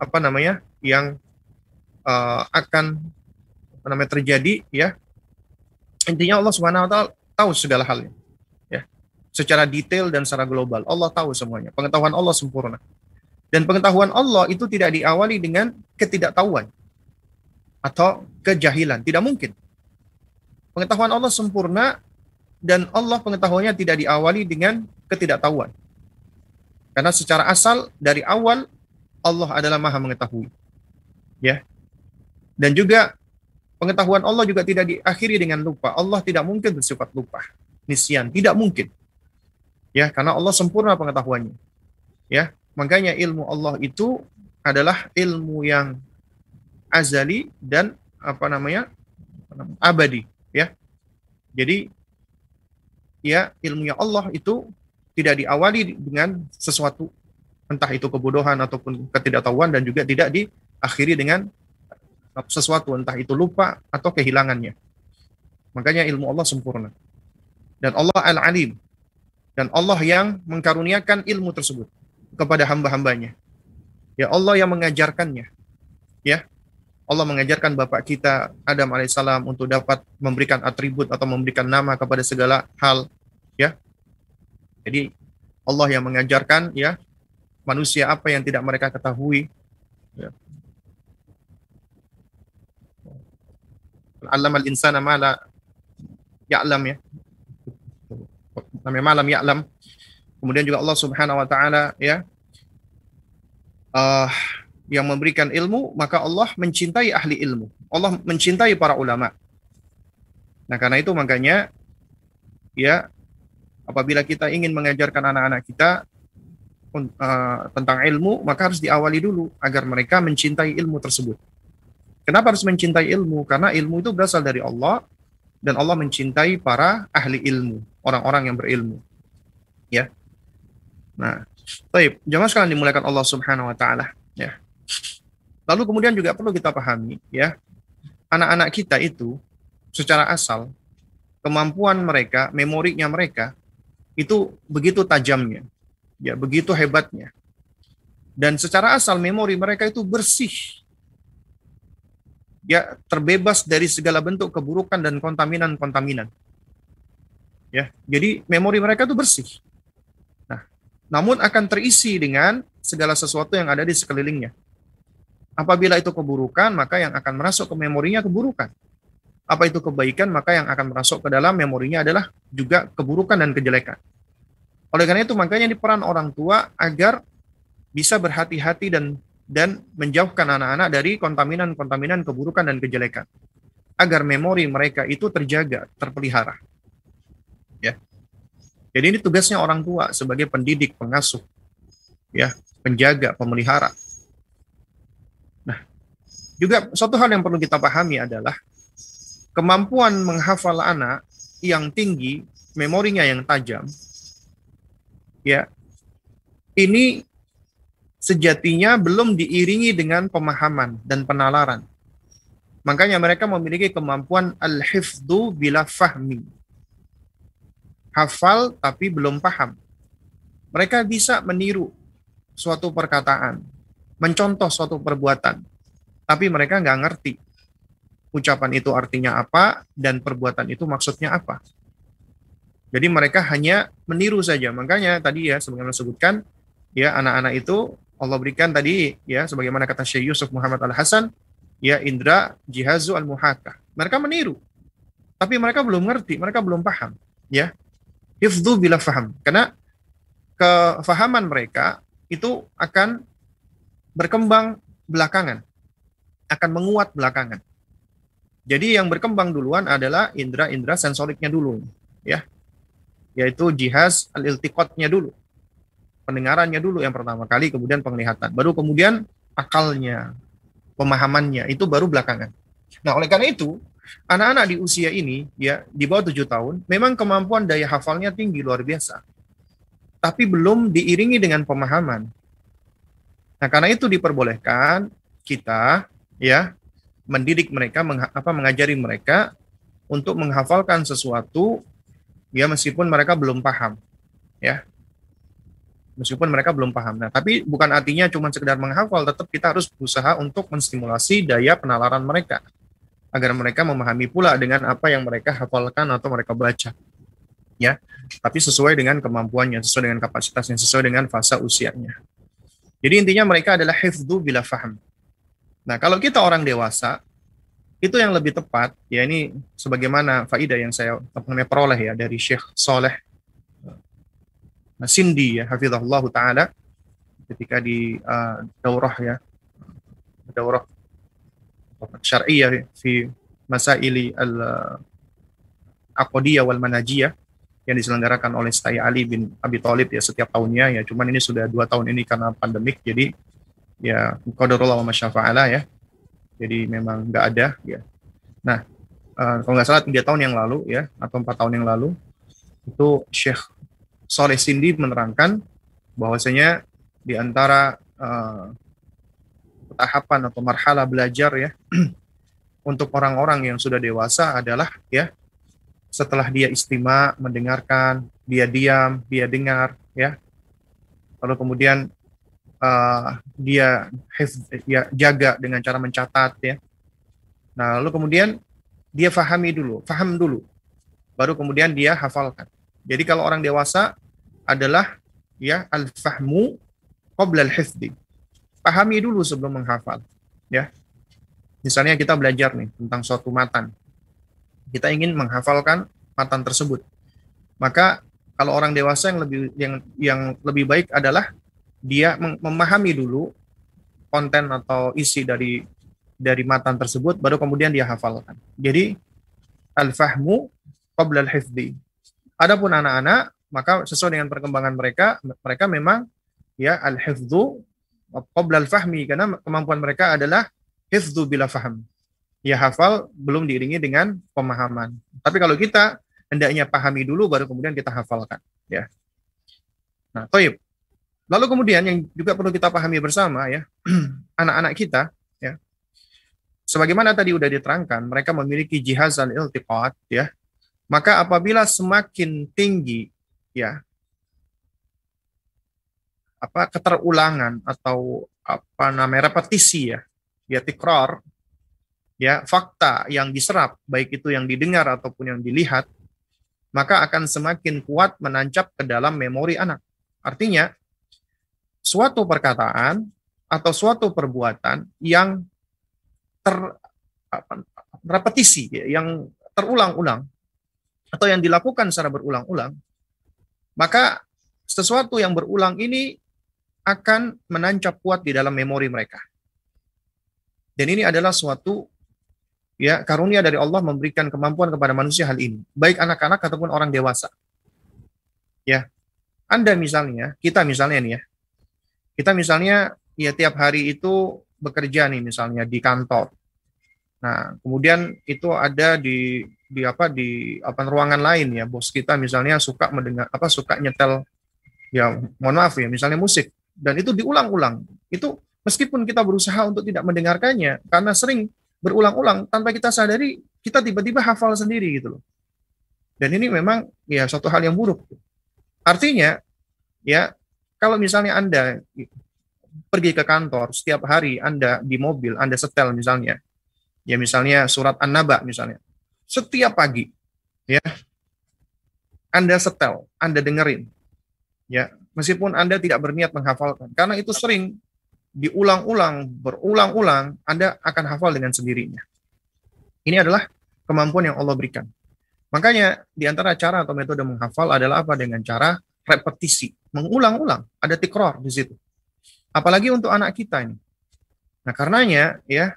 S2: apa namanya? yang uh, akan apa namanya terjadi ya. Intinya Allah Subhanahu wa taala tahu segala halnya. Ya. Secara detail dan secara global Allah tahu semuanya. Pengetahuan Allah sempurna. Dan pengetahuan Allah itu tidak diawali dengan ketidaktahuan atau kejahilan. Tidak mungkin. Pengetahuan Allah sempurna dan Allah pengetahuannya tidak diawali dengan ketidaktahuan. Karena secara asal dari awal Allah adalah Maha mengetahui. Ya. Dan juga pengetahuan Allah juga tidak diakhiri dengan lupa. Allah tidak mungkin bersifat lupa. Nisyan, tidak mungkin. Ya, karena Allah sempurna pengetahuannya. Ya, makanya ilmu Allah itu adalah ilmu yang azali dan apa namanya? abadi, ya. Jadi ya ilmunya Allah itu tidak diawali dengan sesuatu entah itu kebodohan ataupun ketidaktahuan dan juga tidak diakhiri dengan sesuatu entah itu lupa atau kehilangannya. Makanya ilmu Allah sempurna. Dan Allah Al-Alim. Dan Allah yang mengkaruniakan ilmu tersebut kepada hamba-hambanya. Ya Allah yang mengajarkannya. Ya. Allah mengajarkan Bapak kita Adam alaihissalam untuk dapat memberikan atribut atau memberikan nama kepada segala hal. Ya. Jadi Allah yang mengajarkan ya manusia apa yang tidak mereka ketahui. Ya. Alam al-insana ma la ya'lam ya. Namanya malam ya'lam. Kemudian juga Allah Subhanahu wa taala ya uh, yang memberikan ilmu, maka Allah mencintai ahli ilmu. Allah mencintai para ulama. Nah, karena itu makanya ya apabila kita ingin mengajarkan anak-anak kita uh, tentang ilmu, maka harus diawali dulu agar mereka mencintai ilmu tersebut. Kenapa harus mencintai ilmu? Karena ilmu itu berasal dari Allah dan Allah mencintai para ahli ilmu, orang-orang yang berilmu. Ya. Nah, baik, jangan sekalian dimuliakan Allah Subhanahu wa taala. Lalu kemudian juga perlu kita pahami, ya. Anak-anak kita itu secara asal kemampuan mereka, memorinya mereka itu begitu tajamnya, ya begitu hebatnya. Dan secara asal memori mereka itu bersih, ya terbebas dari segala bentuk keburukan dan kontaminan-kontaminan. Ya, jadi memori mereka itu bersih. Nah, namun akan terisi dengan segala sesuatu yang ada di sekelilingnya. Apabila itu keburukan, maka yang akan masuk ke memorinya keburukan. Apa itu kebaikan, maka yang akan masuk ke dalam memorinya adalah juga keburukan dan kejelekan. Oleh karena itu makanya di peran orang tua agar bisa berhati-hati dan dan menjauhkan anak-anak dari kontaminan-kontaminan keburukan dan kejelekan agar memori mereka itu terjaga, terpelihara. Ya. Jadi ini tugasnya orang tua sebagai pendidik, pengasuh, ya, penjaga, pemelihara. Juga suatu hal yang perlu kita pahami adalah kemampuan menghafal anak yang tinggi, memorinya yang tajam, ya ini sejatinya belum diiringi dengan pemahaman dan penalaran. Makanya mereka memiliki kemampuan al-hifdu bila fahmi. Hafal tapi belum paham. Mereka bisa meniru suatu perkataan, mencontoh suatu perbuatan, tapi mereka nggak ngerti ucapan itu artinya apa dan perbuatan itu maksudnya apa. Jadi mereka hanya meniru saja. Makanya tadi ya sebagaimana disebutkan ya anak-anak itu Allah berikan tadi ya sebagaimana kata Syekh Yusuf Muhammad Al Hasan ya indra jihazu al muhaka. Mereka meniru. Tapi mereka belum ngerti, mereka belum paham, ya. Hifdzu bila faham. Karena kefahaman mereka itu akan berkembang belakangan. Akan menguat belakangan. Jadi yang berkembang duluan adalah indra-indra sensoriknya dulu, ya yaitu jihaz al-iltiqatnya dulu. Pendengarannya dulu yang pertama kali, kemudian penglihatan. Baru kemudian akalnya, pemahamannya, itu baru belakangan. Nah, oleh karena itu, anak-anak di usia ini, ya di bawah tujuh tahun, memang kemampuan daya hafalnya tinggi, luar biasa. Tapi belum diiringi dengan pemahaman. Nah, karena itu diperbolehkan kita, ya, mendidik mereka, meng, apa, mengajari mereka untuk menghafalkan sesuatu ya meskipun mereka belum paham ya. Meskipun mereka belum paham. Nah tapi bukan artinya cuma sekedar menghafal tetap kita harus berusaha untuk menstimulasi daya penalaran mereka agar mereka memahami pula dengan apa yang mereka hafalkan atau mereka baca ya. Tapi sesuai dengan kemampuannya sesuai dengan kapasitasnya sesuai dengan fase usianya. Jadi intinya mereka adalah hifdu bila faham nah kalau kita orang dewasa itu yang lebih tepat ya ini sebagaimana faidah yang saya namanya peroleh ya dari Syekh Soleh Cindy ya hafizahullah taala ketika di uh, daurah ya daurah syariah fi masaili al aqdiyah wal manajiyah yang diselenggarakan oleh Sayyid Ali bin Abi Thalib ya setiap tahunnya ya. Cuman ini sudah dua tahun ini karena pandemik jadi ya qadarullah wa masyafa'ala ya. Jadi memang nggak ada ya. Nah uh, kalau nggak salah tiga tahun yang lalu ya atau empat tahun yang lalu itu Syekh Soleh Sindi menerangkan bahwasanya di antara uh, tahapan atau marhala belajar ya untuk orang-orang yang sudah dewasa adalah ya setelah dia istima mendengarkan dia diam dia dengar ya. Lalu kemudian uh, dia ya, jaga dengan cara mencatat ya. Nah lalu kemudian dia fahami dulu faham dulu. Baru kemudian dia hafalkan. Jadi kalau orang dewasa adalah ya al-fahmu qabla al-hifdi. Pahami dulu sebelum menghafal ya. Misalnya kita belajar nih tentang suatu matan. Kita ingin menghafalkan matan tersebut. Maka kalau orang dewasa yang lebih yang yang lebih baik adalah dia memahami dulu konten atau isi dari dari matan tersebut baru kemudian dia hafalkan. Jadi al-fahmu qabla al-hifdhi. Adapun anak-anak maka sesuai dengan perkembangan mereka mereka memang ya al-hifdhu qabla al-fahmi karena kemampuan mereka adalah hifdhu bila faham ya hafal belum diiringi dengan pemahaman. Tapi kalau kita hendaknya pahami dulu baru kemudian kita hafalkan, ya. Nah, toib. Lalu kemudian yang juga perlu kita pahami bersama ya, anak-anak kita ya. Sebagaimana tadi sudah diterangkan, mereka memiliki jihaz al-iltiqat ya. Maka apabila semakin tinggi ya apa keterulangan atau apa namanya repetisi ya, ya tikrar ya fakta yang diserap baik itu yang didengar ataupun yang dilihat maka akan semakin kuat menancap ke dalam memori anak. Artinya suatu perkataan atau suatu perbuatan yang ter apa, repetisi ya, yang terulang-ulang atau yang dilakukan secara berulang-ulang maka sesuatu yang berulang ini akan menancap kuat di dalam memori mereka. Dan ini adalah suatu ya karunia dari Allah memberikan kemampuan kepada manusia hal ini, baik anak-anak ataupun orang dewasa. Ya. Anda misalnya, kita misalnya nih ya. Kita misalnya ya tiap hari itu bekerja nih misalnya di kantor. Nah, kemudian itu ada di di apa di apa ruangan lain ya. Bos kita misalnya suka mendengar apa suka nyetel ya mohon maaf ya misalnya musik dan itu diulang-ulang. Itu meskipun kita berusaha untuk tidak mendengarkannya karena sering berulang-ulang tanpa kita sadari kita tiba-tiba hafal sendiri gitu loh. Dan ini memang ya suatu hal yang buruk. Artinya ya kalau misalnya Anda pergi ke kantor setiap hari Anda di mobil Anda setel misalnya ya misalnya surat An-Naba misalnya setiap pagi ya Anda setel, Anda dengerin ya meskipun Anda tidak berniat menghafalkan karena itu sering diulang-ulang, berulang-ulang, Anda akan hafal dengan sendirinya. Ini adalah kemampuan yang Allah berikan. Makanya di antara cara atau metode menghafal adalah apa? Dengan cara repetisi, mengulang-ulang. Ada tikror di situ. Apalagi untuk anak kita ini. Nah, karenanya ya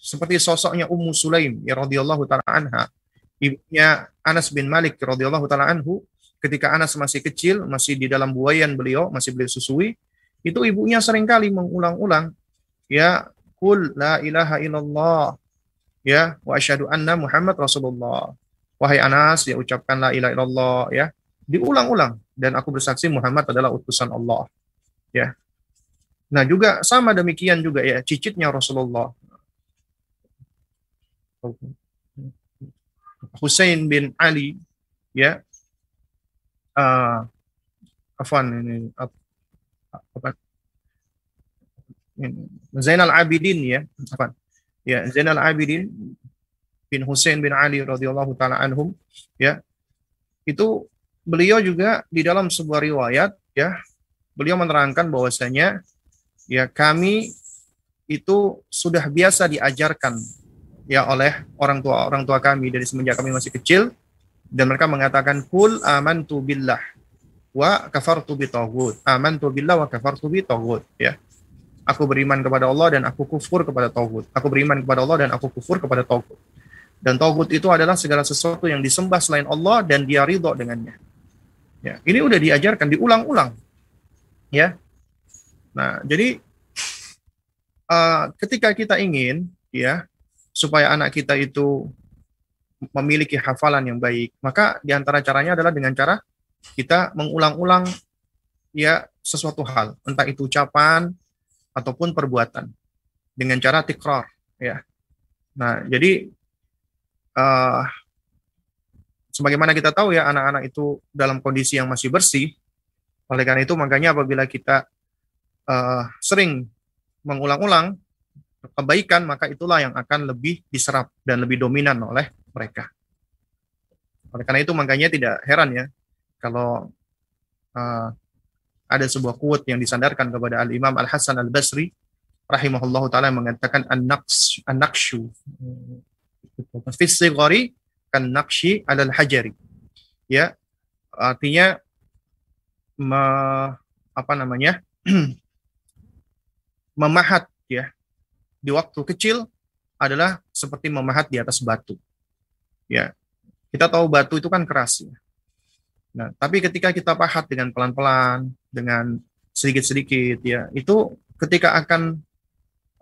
S2: seperti sosoknya Ummu Sulaim ya radhiyallahu taala anha, ibunya Anas bin Malik radhiyallahu taala anhu, ketika Anas masih kecil, masih di dalam buayan beliau, masih beliau susui, itu ibunya sering kali mengulang-ulang ya kul la ilaha illallah ya wa asyhadu anna Muhammad Rasulullah. Wahai Anas, ya ucapkan la ilaha illallah ya. Diulang-ulang dan aku bersaksi Muhammad adalah utusan Allah. Ya. Nah, juga sama demikian juga ya cicitnya Rasulullah. Husain bin Ali ya uh, afan ini apa Zainal Abidin ya apa ya Zainal Abidin bin Hussein bin Ali radhiyallahu taala anhum ya itu beliau juga di dalam sebuah riwayat ya beliau menerangkan bahwasanya ya kami itu sudah biasa diajarkan ya oleh orang tua orang tua kami dari semenjak kami masih kecil dan mereka mengatakan kul amantu billah wa kafartu bi taghut. Amantu billah wa kafartu bi ya. Aku beriman kepada Allah dan aku kufur kepada tauhid. Aku beriman kepada Allah dan aku kufur kepada tauhid. Dan tauhid itu adalah segala sesuatu yang disembah selain Allah dan dia ridho dengannya. Ya, ini udah diajarkan diulang-ulang. Ya. Nah, jadi uh, ketika kita ingin ya supaya anak kita itu memiliki hafalan yang baik, maka di antara caranya adalah dengan cara kita mengulang-ulang ya sesuatu hal, entah itu ucapan, ataupun perbuatan dengan cara tikrar ya. Nah, jadi uh, sebagaimana kita tahu ya anak-anak itu dalam kondisi yang masih bersih. Oleh karena itu makanya apabila kita uh, sering mengulang-ulang kebaikan maka itulah yang akan lebih diserap dan lebih dominan oleh mereka. Oleh karena itu makanya tidak heran ya kalau uh, ada sebuah quote yang disandarkan kepada Al Imam Al Hasan Al Basri rahimahullahu taala mengatakan an-naqs an-naqshu fi sigari kan naqshi al hajari ya artinya me, apa namanya memahat ya di waktu kecil adalah seperti memahat di atas batu ya kita tahu batu itu kan keras ya Nah, tapi ketika kita pahat dengan pelan-pelan, dengan sedikit-sedikit ya, itu ketika akan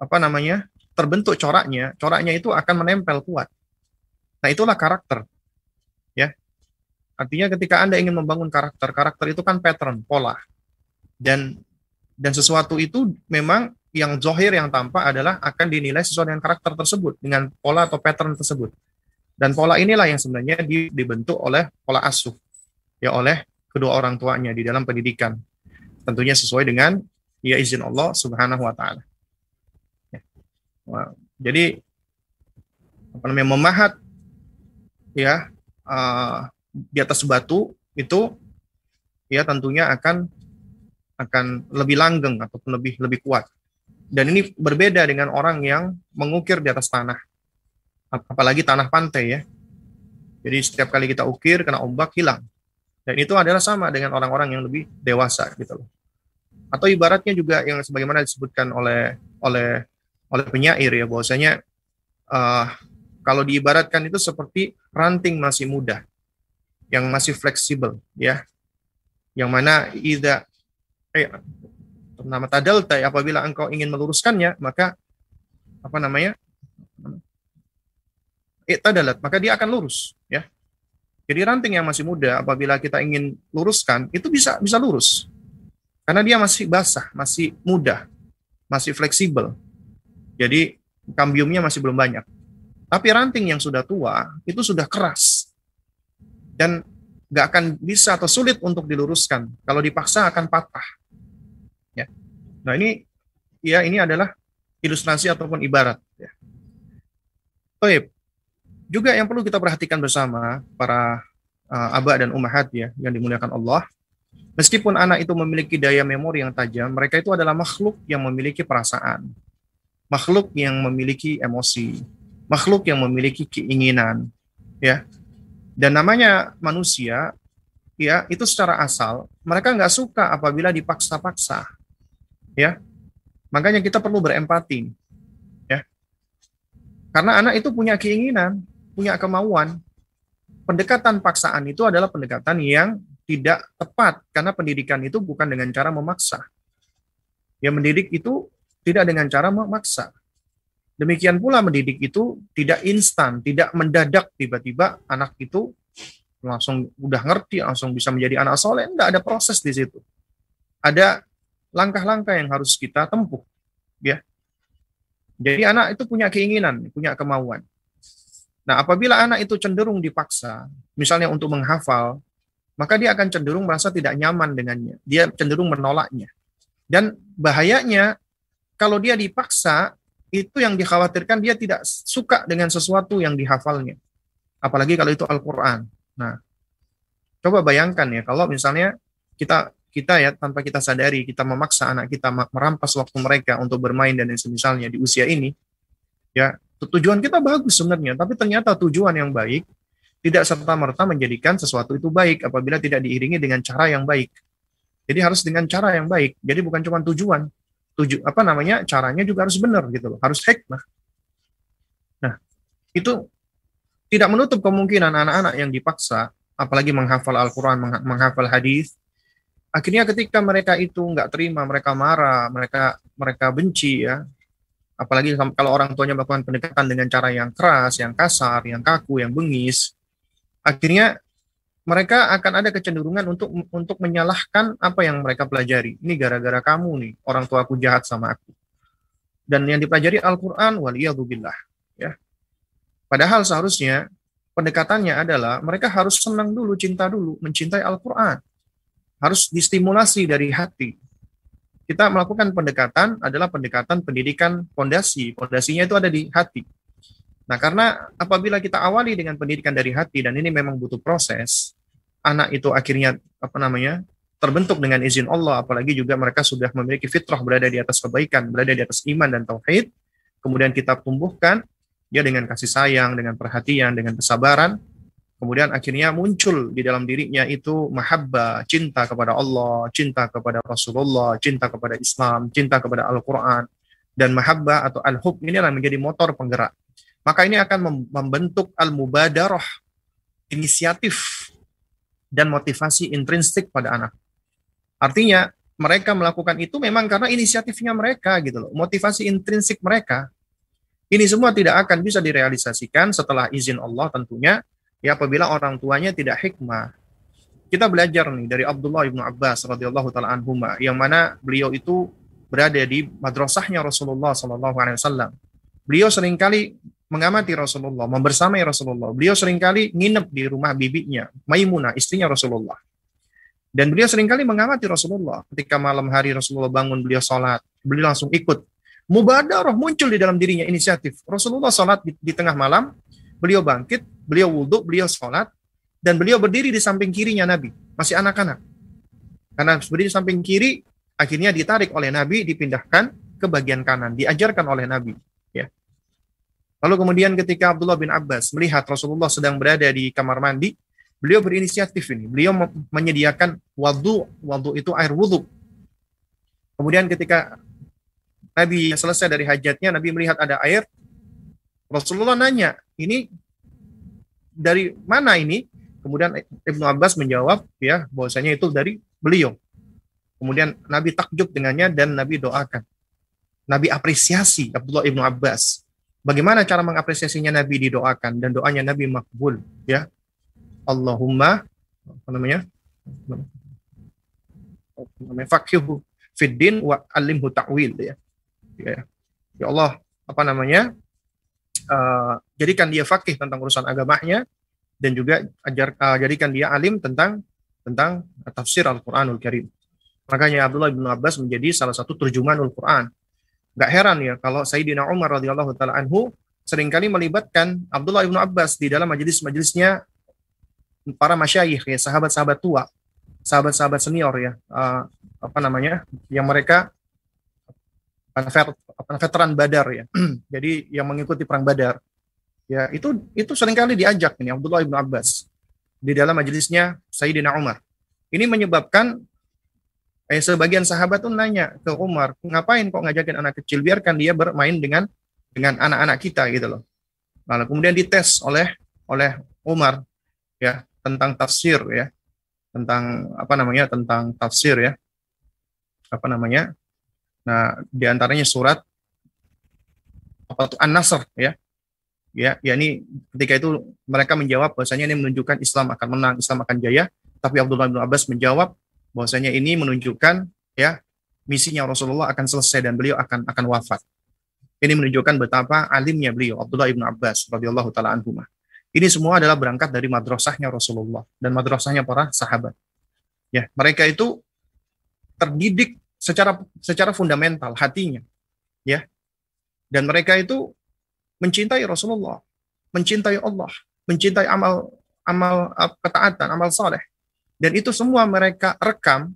S2: apa namanya? terbentuk coraknya, coraknya itu akan menempel kuat. Nah, itulah karakter. Ya. Artinya ketika Anda ingin membangun karakter, karakter itu kan pattern, pola. Dan dan sesuatu itu memang yang zohir yang tampak adalah akan dinilai sesuai dengan karakter tersebut, dengan pola atau pattern tersebut. Dan pola inilah yang sebenarnya dibentuk oleh pola asuh ya oleh kedua orang tuanya di dalam pendidikan. Tentunya sesuai dengan ya izin Allah Subhanahu wa taala. Ya. jadi apa namanya memahat ya uh, di atas batu itu ya tentunya akan akan lebih langgeng ataupun lebih lebih kuat. Dan ini berbeda dengan orang yang mengukir di atas tanah. Apalagi tanah pantai ya. Jadi setiap kali kita ukir kena ombak hilang. Dan itu adalah sama dengan orang-orang yang lebih dewasa gitu loh. Atau ibaratnya juga yang sebagaimana disebutkan oleh oleh oleh penyair ya bahwasanya uh, kalau diibaratkan itu seperti ranting masih muda yang masih fleksibel ya. Yang mana ida eh, nama tadalta apabila engkau ingin meluruskannya maka apa namanya? Iktadalat, maka dia akan lurus ya jadi ranting yang masih muda apabila kita ingin luruskan itu bisa bisa lurus. Karena dia masih basah, masih muda, masih fleksibel. Jadi kambiumnya masih belum banyak. Tapi ranting yang sudah tua itu sudah keras. Dan nggak akan bisa atau sulit untuk diluruskan. Kalau dipaksa akan patah. Ya. Nah ini ya ini adalah ilustrasi ataupun ibarat. Ya. Baik juga yang perlu kita perhatikan bersama para uh, aba dan umahat ya yang dimuliakan Allah. Meskipun anak itu memiliki daya memori yang tajam, mereka itu adalah makhluk yang memiliki perasaan, makhluk yang memiliki emosi, makhluk yang memiliki keinginan, ya. Dan namanya manusia, ya itu secara asal mereka nggak suka apabila dipaksa-paksa, ya. Makanya kita perlu berempati, ya. Karena anak itu punya keinginan, punya kemauan. Pendekatan paksaan itu adalah pendekatan yang tidak tepat karena pendidikan itu bukan dengan cara memaksa. Yang mendidik itu tidak dengan cara memaksa. Demikian pula mendidik itu tidak instan, tidak mendadak tiba-tiba anak itu langsung udah ngerti, langsung bisa menjadi anak soleh. Enggak ada proses di situ. Ada langkah-langkah yang harus kita tempuh. Ya. Jadi anak itu punya keinginan, punya kemauan. Nah, apabila anak itu cenderung dipaksa, misalnya untuk menghafal, maka dia akan cenderung merasa tidak nyaman dengannya. Dia cenderung menolaknya. Dan bahayanya kalau dia dipaksa, itu yang dikhawatirkan dia tidak suka dengan sesuatu yang dihafalnya. Apalagi kalau itu Al-Qur'an. Nah, coba bayangkan ya kalau misalnya kita kita ya tanpa kita sadari kita memaksa anak kita merampas waktu mereka untuk bermain dan semisalnya di usia ini ya tujuan kita bagus sebenarnya, tapi ternyata tujuan yang baik tidak serta-merta menjadikan sesuatu itu baik apabila tidak diiringi dengan cara yang baik. Jadi harus dengan cara yang baik. Jadi bukan cuma tujuan, tuju apa namanya caranya juga harus benar gitu loh, harus hikmah. Nah, itu tidak menutup kemungkinan anak-anak yang dipaksa, apalagi menghafal Al-Quran, menghafal hadis, akhirnya ketika mereka itu nggak terima, mereka marah, mereka mereka benci ya, apalagi kalau orang tuanya melakukan pendekatan dengan cara yang keras, yang kasar, yang kaku, yang bengis, akhirnya mereka akan ada kecenderungan untuk untuk menyalahkan apa yang mereka pelajari. Ini gara-gara kamu nih, orang tua aku jahat sama aku. Dan yang dipelajari Al-Qur'an waliyadzubillah, ya. Padahal seharusnya pendekatannya adalah mereka harus senang dulu, cinta dulu, mencintai Al-Qur'an. Harus distimulasi dari hati. Kita melakukan pendekatan adalah pendekatan pendidikan fondasi. Fondasinya itu ada di hati Nah, karena apabila kita awali dengan pendidikan dari hati dan ini memang butuh proses, anak itu akhirnya apa namanya? terbentuk dengan izin Allah, apalagi juga mereka sudah memiliki fitrah berada di atas kebaikan, berada di atas iman dan tauhid. Kemudian kita tumbuhkan ya dengan kasih sayang, dengan perhatian, dengan kesabaran. Kemudian akhirnya muncul di dalam dirinya itu mahabbah, cinta kepada Allah, cinta kepada Rasulullah, cinta kepada Islam, cinta kepada Al-Quran. Dan mahabbah atau al-hub ini adalah menjadi motor penggerak maka ini akan membentuk al-mubadarah, inisiatif dan motivasi intrinsik pada anak. Artinya, mereka melakukan itu memang karena inisiatifnya mereka gitu loh, motivasi intrinsik mereka. Ini semua tidak akan bisa direalisasikan setelah izin Allah tentunya, ya apabila orang tuanya tidak hikmah. Kita belajar nih dari Abdullah ibnu Abbas radhiyallahu taala anhuma, yang mana beliau itu berada di madrasahnya Rasulullah wasallam. Beliau sering kali mengamati Rasulullah, membersamai Rasulullah. Beliau sering kali nginep di rumah bibinya, Maimunah, istrinya Rasulullah. Dan beliau sering kali mengamati Rasulullah. Ketika malam hari Rasulullah bangun, beliau sholat. Beliau langsung ikut. Mubadarah muncul di dalam dirinya inisiatif. Rasulullah sholat di, di tengah malam, beliau bangkit, beliau wudhu, beliau sholat, dan beliau berdiri di samping kirinya Nabi. Masih anak-anak. Karena berdiri di samping kiri, akhirnya ditarik oleh Nabi, dipindahkan ke bagian kanan. Diajarkan oleh Nabi. Lalu kemudian ketika Abdullah bin Abbas melihat Rasulullah sedang berada di kamar mandi, beliau berinisiatif ini. Beliau menyediakan wadu, wadu itu air wudhu. Kemudian ketika Nabi selesai dari hajatnya, Nabi melihat ada air, Rasulullah nanya, ini dari mana ini? Kemudian Ibnu Abbas menjawab, ya bahwasanya itu dari beliau. Kemudian Nabi takjub dengannya dan Nabi doakan. Nabi apresiasi Abdullah Ibnu Abbas Bagaimana cara mengapresiasinya Nabi didoakan dan doanya Nabi makbul ya. Allahumma apa namanya? namanya fakihu fiddin wa alimhu ta'wil ya. ya. Ya Allah, apa namanya? Uh, jadikan dia fakih tentang urusan agamanya dan juga ajar uh, jadikan dia alim tentang tentang tafsir Al-Qur'anul Karim. Makanya Abdullah bin Abbas menjadi salah satu terjemahan Al-Qur'an Gak heran ya kalau Sayyidina Umar radhiyallahu taala anhu sering kali melibatkan Abdullah ibnu Abbas di dalam majelis-majelisnya para masyayikh ya sahabat-sahabat tua, sahabat-sahabat senior ya uh, apa namanya yang mereka veteran Badar ya. Jadi yang mengikuti perang Badar. Ya, itu itu sering kali diajak ini Abdullah ibnu Abbas di dalam majelisnya Sayyidina Umar. Ini menyebabkan Eh, sebagian sahabat tuh nanya ke Umar, ngapain kok ngajakin anak kecil? Biarkan dia bermain dengan dengan anak-anak kita gitu loh. Lalu kemudian dites oleh oleh Umar ya tentang tafsir ya. Tentang apa namanya tentang tafsir ya. Apa namanya? Nah di antaranya surat apa tuh An-Nasr ya. Ya ya ini ketika itu mereka menjawab bahwasanya ini menunjukkan Islam akan menang Islam akan jaya. Tapi Abdullah bin Abbas menjawab bahwasanya ini menunjukkan ya misinya Rasulullah akan selesai dan beliau akan akan wafat. Ini menunjukkan betapa alimnya beliau Abdullah ibnu Abbas radhiyallahu taala anhu. Ini semua adalah berangkat dari madrasahnya Rasulullah dan madrasahnya para sahabat. Ya, mereka itu terdidik secara secara fundamental hatinya. Ya. Dan mereka itu mencintai Rasulullah, mencintai Allah, mencintai amal amal ketaatan, amal saleh dan itu semua mereka rekam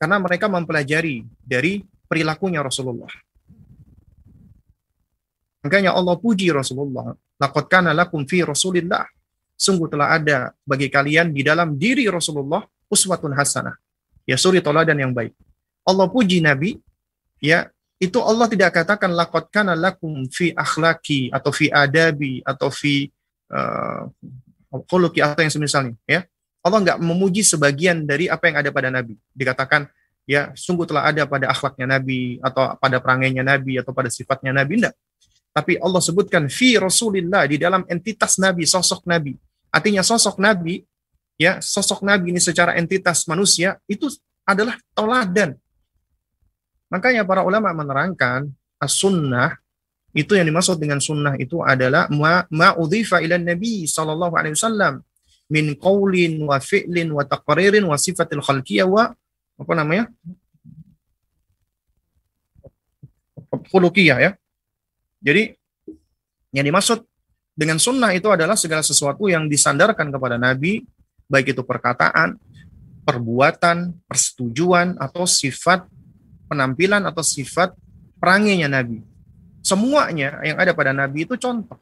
S2: karena mereka mempelajari dari perilakunya Rasulullah. Makanya Allah puji Rasulullah. Laqad kana lakum fi Rasulillah sungguh telah ada bagi kalian di dalam diri Rasulullah uswatun hasanah. Ya suri toladan yang baik. Allah puji Nabi, ya itu Allah tidak katakan laqad kana lakum fi akhlaki atau fi adabi atau fi uh, atau yang semisalnya ya. Allah nggak memuji sebagian dari apa yang ada pada Nabi. Dikatakan ya sungguh telah ada pada akhlaknya Nabi atau pada perangainya Nabi atau pada sifatnya Nabi enggak. Tapi Allah sebutkan fi Rasulillah di dalam entitas Nabi, sosok Nabi. Artinya sosok Nabi ya, sosok Nabi ini secara entitas manusia itu adalah toladan. Makanya para ulama menerangkan as-sunnah itu yang dimaksud dengan sunnah itu adalah ma ma'udhifa ila nabi sallallahu min qaulin wa fi'lin wa taqririn wa sifatil khalqiyah wa apa namanya? khuluqiyah ya. Jadi yang dimaksud dengan sunnah itu adalah segala sesuatu yang disandarkan kepada Nabi, baik itu perkataan, perbuatan, persetujuan, atau sifat penampilan atau sifat peranginya Nabi. Semuanya yang ada pada Nabi itu contoh.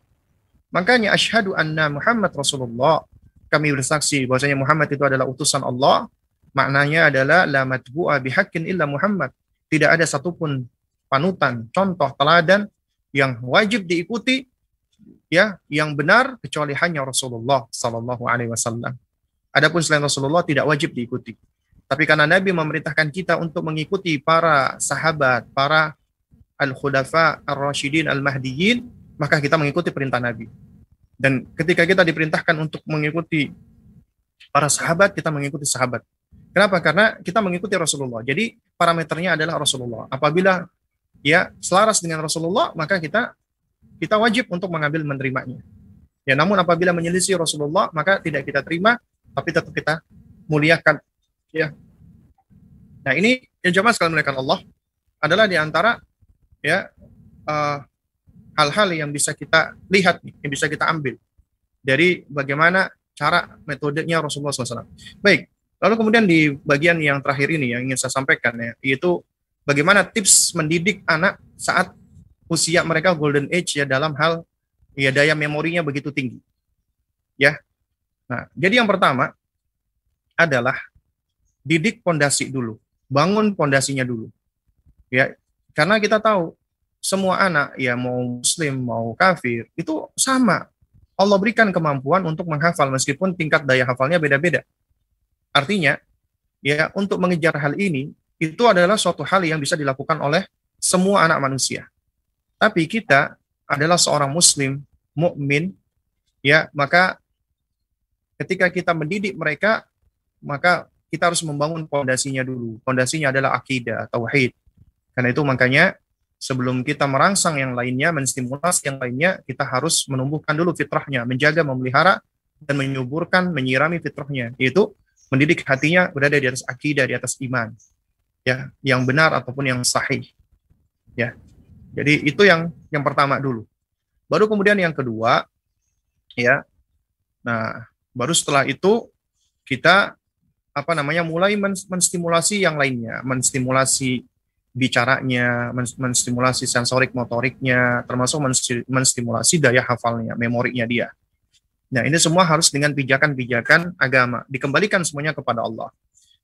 S2: Makanya asyhadu anna Muhammad Rasulullah. Kami bersaksi bahwasanya Muhammad itu adalah utusan Allah Maknanya adalah la matbu'a bihaqqin illa Muhammad. Tidak ada satupun panutan, contoh, teladan yang wajib diikuti ya, yang benar kecuali hanya Rasulullah sallallahu alaihi wasallam. Adapun selain Rasulullah tidak wajib diikuti. Tapi karena Nabi memerintahkan kita untuk mengikuti para sahabat, para al-khulafa ar-rasyidin al-mahdiyyin, maka kita mengikuti perintah Nabi. Dan ketika kita diperintahkan untuk mengikuti para sahabat, kita mengikuti sahabat. Kenapa? Karena kita mengikuti Rasulullah. Jadi parameternya adalah Rasulullah. Apabila ya selaras dengan Rasulullah, maka kita kita wajib untuk mengambil menerimanya. Ya, namun apabila menyelisih Rasulullah, maka tidak kita terima, tapi tetap kita muliakan. Ya. Nah ini yang jemaah sekalian mereka Allah adalah di antara ya eh, hal-hal yang bisa kita lihat, yang bisa kita ambil dari bagaimana cara metodenya Rasulullah SAW. Baik, Lalu kemudian di bagian yang terakhir ini yang ingin saya sampaikan ya, yaitu bagaimana tips mendidik anak saat usia mereka golden age ya dalam hal ya daya memorinya begitu tinggi. Ya. Nah, jadi yang pertama adalah didik pondasi dulu, bangun pondasinya dulu. Ya, karena kita tahu semua anak ya mau muslim mau kafir itu sama. Allah berikan kemampuan untuk menghafal meskipun tingkat daya hafalnya beda-beda. Artinya, ya untuk mengejar hal ini itu adalah suatu hal yang bisa dilakukan oleh semua anak manusia. Tapi kita adalah seorang muslim, mukmin, ya, maka ketika kita mendidik mereka, maka kita harus membangun pondasinya dulu. Pondasinya adalah akidah, tauhid. Karena itu makanya sebelum kita merangsang yang lainnya, menstimulasi yang lainnya, kita harus menumbuhkan dulu fitrahnya, menjaga, memelihara, dan menyuburkan, menyirami fitrahnya. Yaitu mendidik hatinya berada di atas akidah, di atas iman. Ya, yang benar ataupun yang sahih. Ya. Jadi itu yang yang pertama dulu. Baru kemudian yang kedua ya. Nah, baru setelah itu kita apa namanya mulai menstimulasi yang lainnya, menstimulasi bicaranya, menstimulasi sensorik motoriknya, termasuk menstimulasi daya hafalnya, memorinya dia. Nah, ini semua harus dengan pijakan-pijakan agama. Dikembalikan semuanya kepada Allah.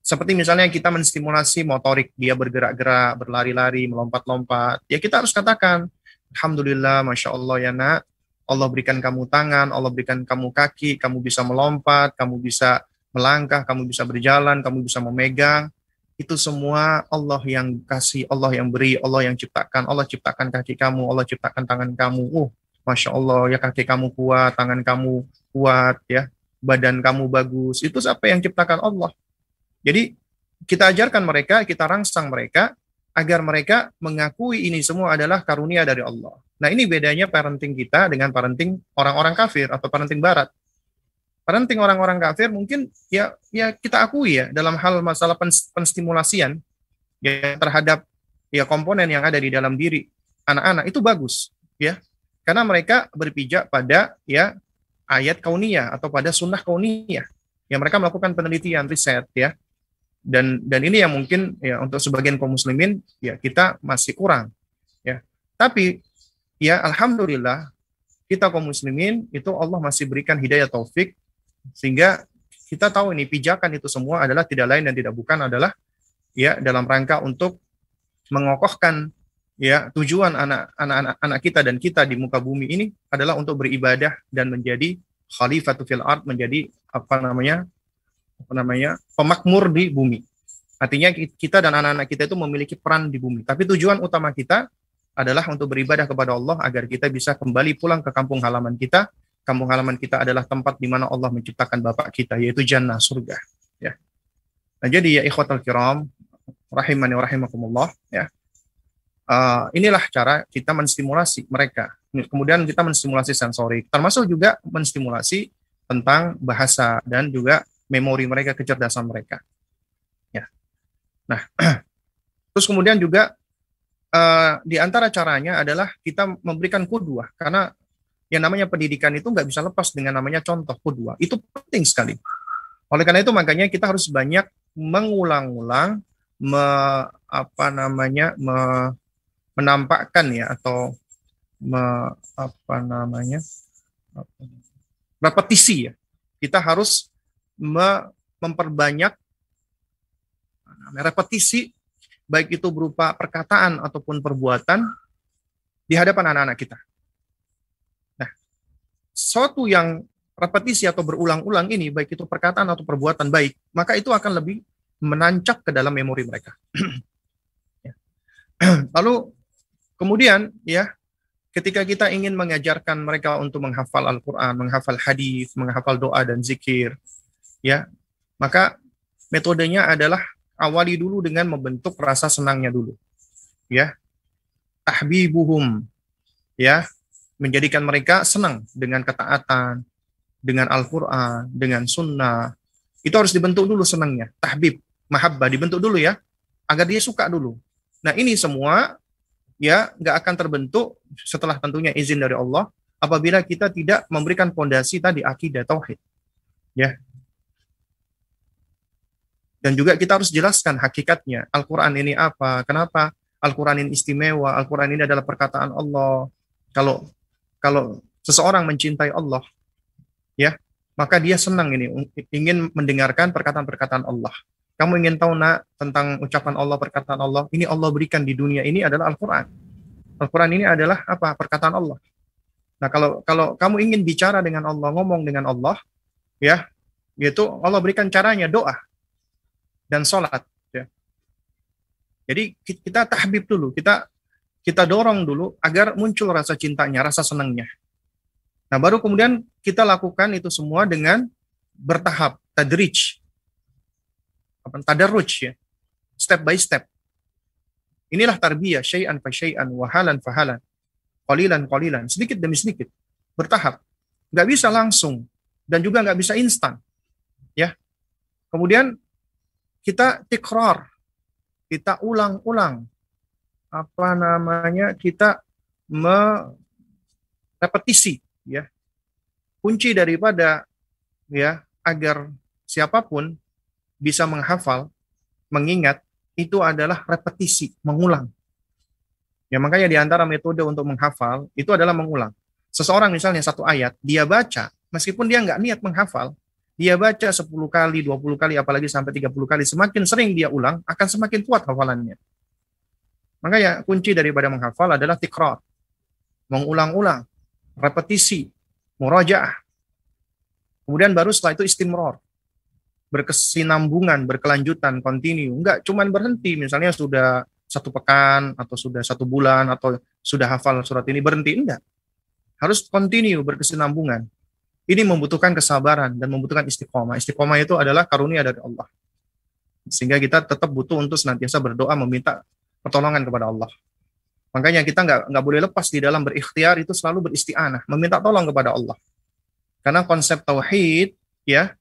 S2: Seperti misalnya kita menstimulasi motorik, dia bergerak-gerak, berlari-lari, melompat-lompat. Ya kita harus katakan, Alhamdulillah, Masya Allah ya nak, Allah berikan kamu tangan, Allah berikan kamu kaki, kamu bisa melompat, kamu bisa melangkah, kamu bisa berjalan, kamu bisa memegang. Itu semua Allah yang kasih, Allah yang beri, Allah yang ciptakan. Allah ciptakan kaki kamu, Allah ciptakan tangan kamu. Uh, Masya Allah, ya kaki kamu kuat, tangan kamu kuat, ya badan kamu bagus. Itu apa yang ciptakan Allah. Jadi kita ajarkan mereka, kita rangsang mereka agar mereka mengakui ini semua adalah karunia dari Allah. Nah ini bedanya parenting kita dengan parenting orang-orang kafir atau parenting barat. Parenting orang-orang kafir mungkin ya ya kita akui ya dalam hal masalah penstimulasian ya terhadap ya komponen yang ada di dalam diri anak-anak itu bagus ya karena mereka berpijak pada ya ayat kauniyah atau pada sunnah kauniyah. Yang mereka melakukan penelitian riset ya. Dan dan ini yang mungkin ya untuk sebagian kaum muslimin ya kita masih kurang ya. Tapi ya alhamdulillah kita kaum muslimin itu Allah masih berikan hidayah taufik sehingga kita tahu ini pijakan itu semua adalah tidak lain dan tidak bukan adalah ya dalam rangka untuk mengokohkan ya tujuan anak-anak anak kita dan kita di muka bumi ini adalah untuk beribadah dan menjadi khalifatul fil ard menjadi apa namanya apa namanya pemakmur di bumi. Artinya kita dan anak-anak kita itu memiliki peran di bumi. Tapi tujuan utama kita adalah untuk beribadah kepada Allah agar kita bisa kembali pulang ke kampung halaman kita. Kampung halaman kita adalah tempat di mana Allah menciptakan Bapak kita, yaitu jannah surga. Ya. Nah, jadi ya ikhwatal kiram, rahimani wa rahimakumullah, ya. Uh, inilah cara kita menstimulasi mereka. Kemudian kita menstimulasi sensorik, termasuk juga menstimulasi tentang bahasa dan juga memori mereka, kecerdasan mereka. Ya. Nah, terus kemudian juga uh, di antara caranya adalah kita memberikan kudua karena yang namanya pendidikan itu nggak bisa lepas dengan namanya contoh kudua itu penting sekali. Oleh karena itu makanya kita harus banyak mengulang-ulang me, apa namanya me, menampakkan ya atau me, apa namanya repetisi ya. Kita harus me, memperbanyak repetisi baik itu berupa perkataan ataupun perbuatan di hadapan anak-anak kita. Nah, suatu yang repetisi atau berulang-ulang ini, baik itu perkataan atau perbuatan baik, maka itu akan lebih menancap ke dalam memori mereka. Ya. Lalu kemudian ya, ketika kita ingin mengajarkan mereka untuk menghafal Al-Quran, menghafal hadis, menghafal doa dan zikir, ya, maka metodenya adalah awali dulu dengan membentuk rasa senangnya dulu. Ya. Tahbibuhum. Ya. Menjadikan mereka senang dengan ketaatan, dengan Al-Quran, dengan sunnah. Itu harus dibentuk dulu senangnya. Tahbib, mahabbah, dibentuk dulu ya. Agar dia suka dulu. Nah ini semua ya nggak akan terbentuk setelah tentunya izin dari Allah apabila kita tidak memberikan fondasi tadi akidah tauhid. Ya, dan juga kita harus jelaskan hakikatnya. Al-Quran ini apa? Kenapa Al-Quran ini istimewa? Al-Quran ini adalah perkataan Allah. Kalau kalau seseorang mencintai Allah, ya, maka dia senang ini ingin mendengarkan perkataan-perkataan Allah. Kamu ingin tahu nak tentang ucapan Allah, perkataan Allah? Ini Allah berikan di dunia ini adalah Al-Quran. Al-Quran ini adalah apa? Perkataan Allah. Nah, kalau kalau kamu ingin bicara dengan Allah, ngomong dengan Allah, ya, yaitu Allah berikan caranya doa dan sholat. Ya. Jadi kita tahbib dulu, kita kita dorong dulu agar muncul rasa cintanya, rasa senangnya. Nah, baru kemudian kita lakukan itu semua dengan bertahap, tadrij. Apa tadarruj ya. Step by step. Inilah tarbiyah, syai'an fa syai'an, wahalan fahalan. Qalilan qalilan, sedikit demi sedikit. Bertahap. Nggak bisa langsung dan juga nggak bisa instan. Ya. Kemudian kita tikrar, kita ulang-ulang. Apa namanya? Kita merepetisi ya. Kunci daripada ya agar siapa pun bisa menghafal, mengingat itu adalah repetisi, mengulang. Ya makanya di antara metode untuk menghafal itu adalah mengulang. Seseorang misalnya satu ayat, dia baca, meskipun dia nggak niat menghafal, dia baca 10 kali, 20 kali, apalagi sampai 30 kali, semakin sering dia ulang, akan semakin kuat hafalannya. Makanya kunci daripada menghafal adalah tikrar. Mengulang-ulang, repetisi, murajaah. Kemudian baru setelah itu istimror. Berkesinambungan, berkelanjutan, continue. Enggak cuman berhenti, misalnya sudah satu pekan, atau sudah satu bulan, atau sudah hafal surat ini, berhenti. Enggak. Harus continue, berkesinambungan ini membutuhkan kesabaran dan membutuhkan istiqomah. Istiqomah itu adalah karunia dari Allah. Sehingga kita tetap butuh untuk senantiasa berdoa meminta pertolongan kepada Allah. Makanya kita nggak nggak boleh lepas di dalam berikhtiar itu selalu beristianah, meminta tolong kepada Allah. Karena konsep tauhid ya,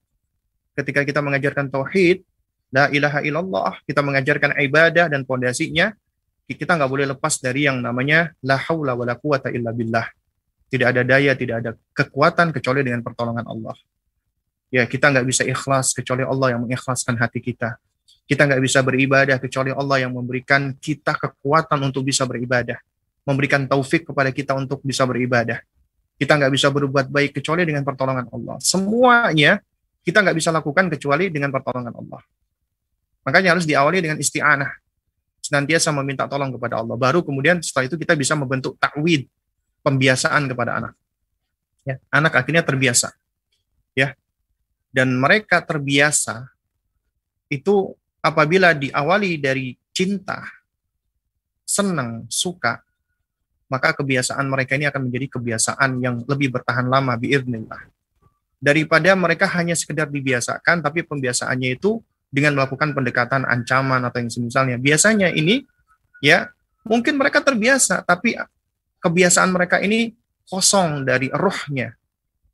S2: ketika kita mengajarkan tauhid, la ilaha illallah, kita mengajarkan ibadah dan pondasinya, kita nggak boleh lepas dari yang namanya la haula wala quwata illa billah. Tidak ada daya, tidak ada kekuatan kecuali dengan pertolongan Allah. Ya, kita nggak bisa ikhlas kecuali Allah yang mengikhlaskan hati kita. Kita nggak bisa beribadah kecuali Allah yang memberikan kita kekuatan untuk bisa beribadah. Memberikan taufik kepada kita untuk bisa beribadah. Kita nggak bisa berbuat baik kecuali dengan pertolongan Allah. Semuanya kita nggak bisa lakukan kecuali dengan pertolongan Allah. Makanya harus diawali dengan isti'anah. Senantiasa meminta tolong kepada Allah. Baru kemudian setelah itu kita bisa membentuk takwid, pembiasaan kepada anak. Ya, anak akhirnya terbiasa. Ya. Dan mereka terbiasa itu apabila diawali dari cinta, senang, suka, maka kebiasaan mereka ini akan menjadi kebiasaan yang lebih bertahan lama biiznillah. Daripada mereka hanya sekedar dibiasakan tapi pembiasaannya itu dengan melakukan pendekatan ancaman atau yang semisalnya. Biasanya ini ya mungkin mereka terbiasa tapi kebiasaan mereka ini kosong dari rohnya,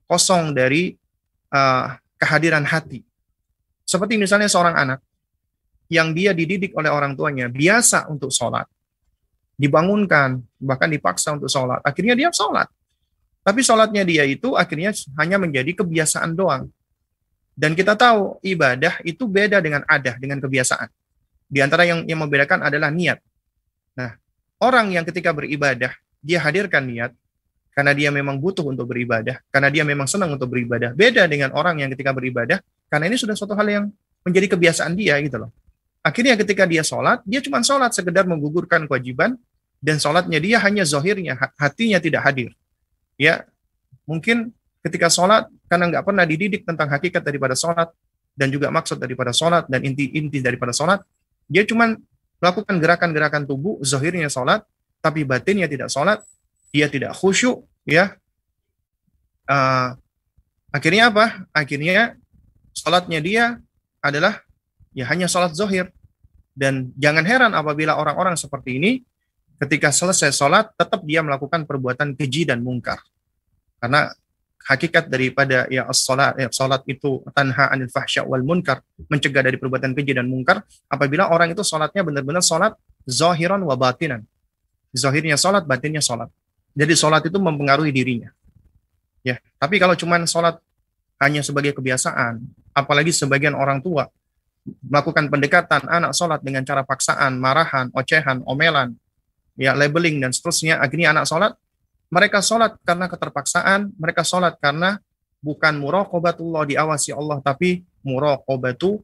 S2: kosong dari uh, kehadiran hati. Seperti misalnya seorang anak yang dia dididik oleh orang tuanya biasa untuk sholat, dibangunkan, bahkan dipaksa untuk sholat. Akhirnya dia sholat. Tapi sholatnya dia itu akhirnya hanya menjadi kebiasaan doang. Dan kita tahu ibadah itu beda dengan adah, dengan kebiasaan. Di antara yang, yang membedakan adalah niat. Nah, orang yang ketika beribadah, dia hadirkan niat, karena dia memang butuh untuk beribadah, karena dia memang senang untuk beribadah. Beda dengan orang yang ketika beribadah, karena ini sudah suatu hal yang menjadi kebiasaan dia gitu loh. Akhirnya ketika dia sholat, dia cuma sholat sekedar menggugurkan kewajiban dan sholatnya dia hanya zohirnya, hatinya tidak hadir. Ya, mungkin ketika sholat karena nggak pernah dididik tentang hakikat daripada sholat dan juga maksud daripada sholat dan inti-inti daripada sholat, dia cuma melakukan gerakan-gerakan tubuh, zohirnya sholat, tapi batinnya tidak sholat, dia tidak khusyuk, ya. Uh, akhirnya apa? Akhirnya sholatnya dia adalah ya hanya sholat zohir. Dan jangan heran apabila orang-orang seperti ini ketika selesai sholat tetap dia melakukan perbuatan keji dan mungkar. Karena hakikat daripada ya sholat ya salat itu tanha anil fahsya wal munkar, mencegah dari perbuatan keji dan mungkar apabila orang itu sholatnya benar-benar sholat zahiran wa batinan. Zahirnya sholat, batinnya sholat. Jadi sholat itu mempengaruhi dirinya. Ya, tapi kalau cuman sholat hanya sebagai kebiasaan, apalagi sebagian orang tua melakukan pendekatan anak sholat dengan cara paksaan, marahan, ocehan, omelan, ya labeling dan seterusnya. Akhirnya anak sholat, mereka sholat karena keterpaksaan, mereka sholat karena bukan muraqobatullah diawasi Allah, tapi muraqobatu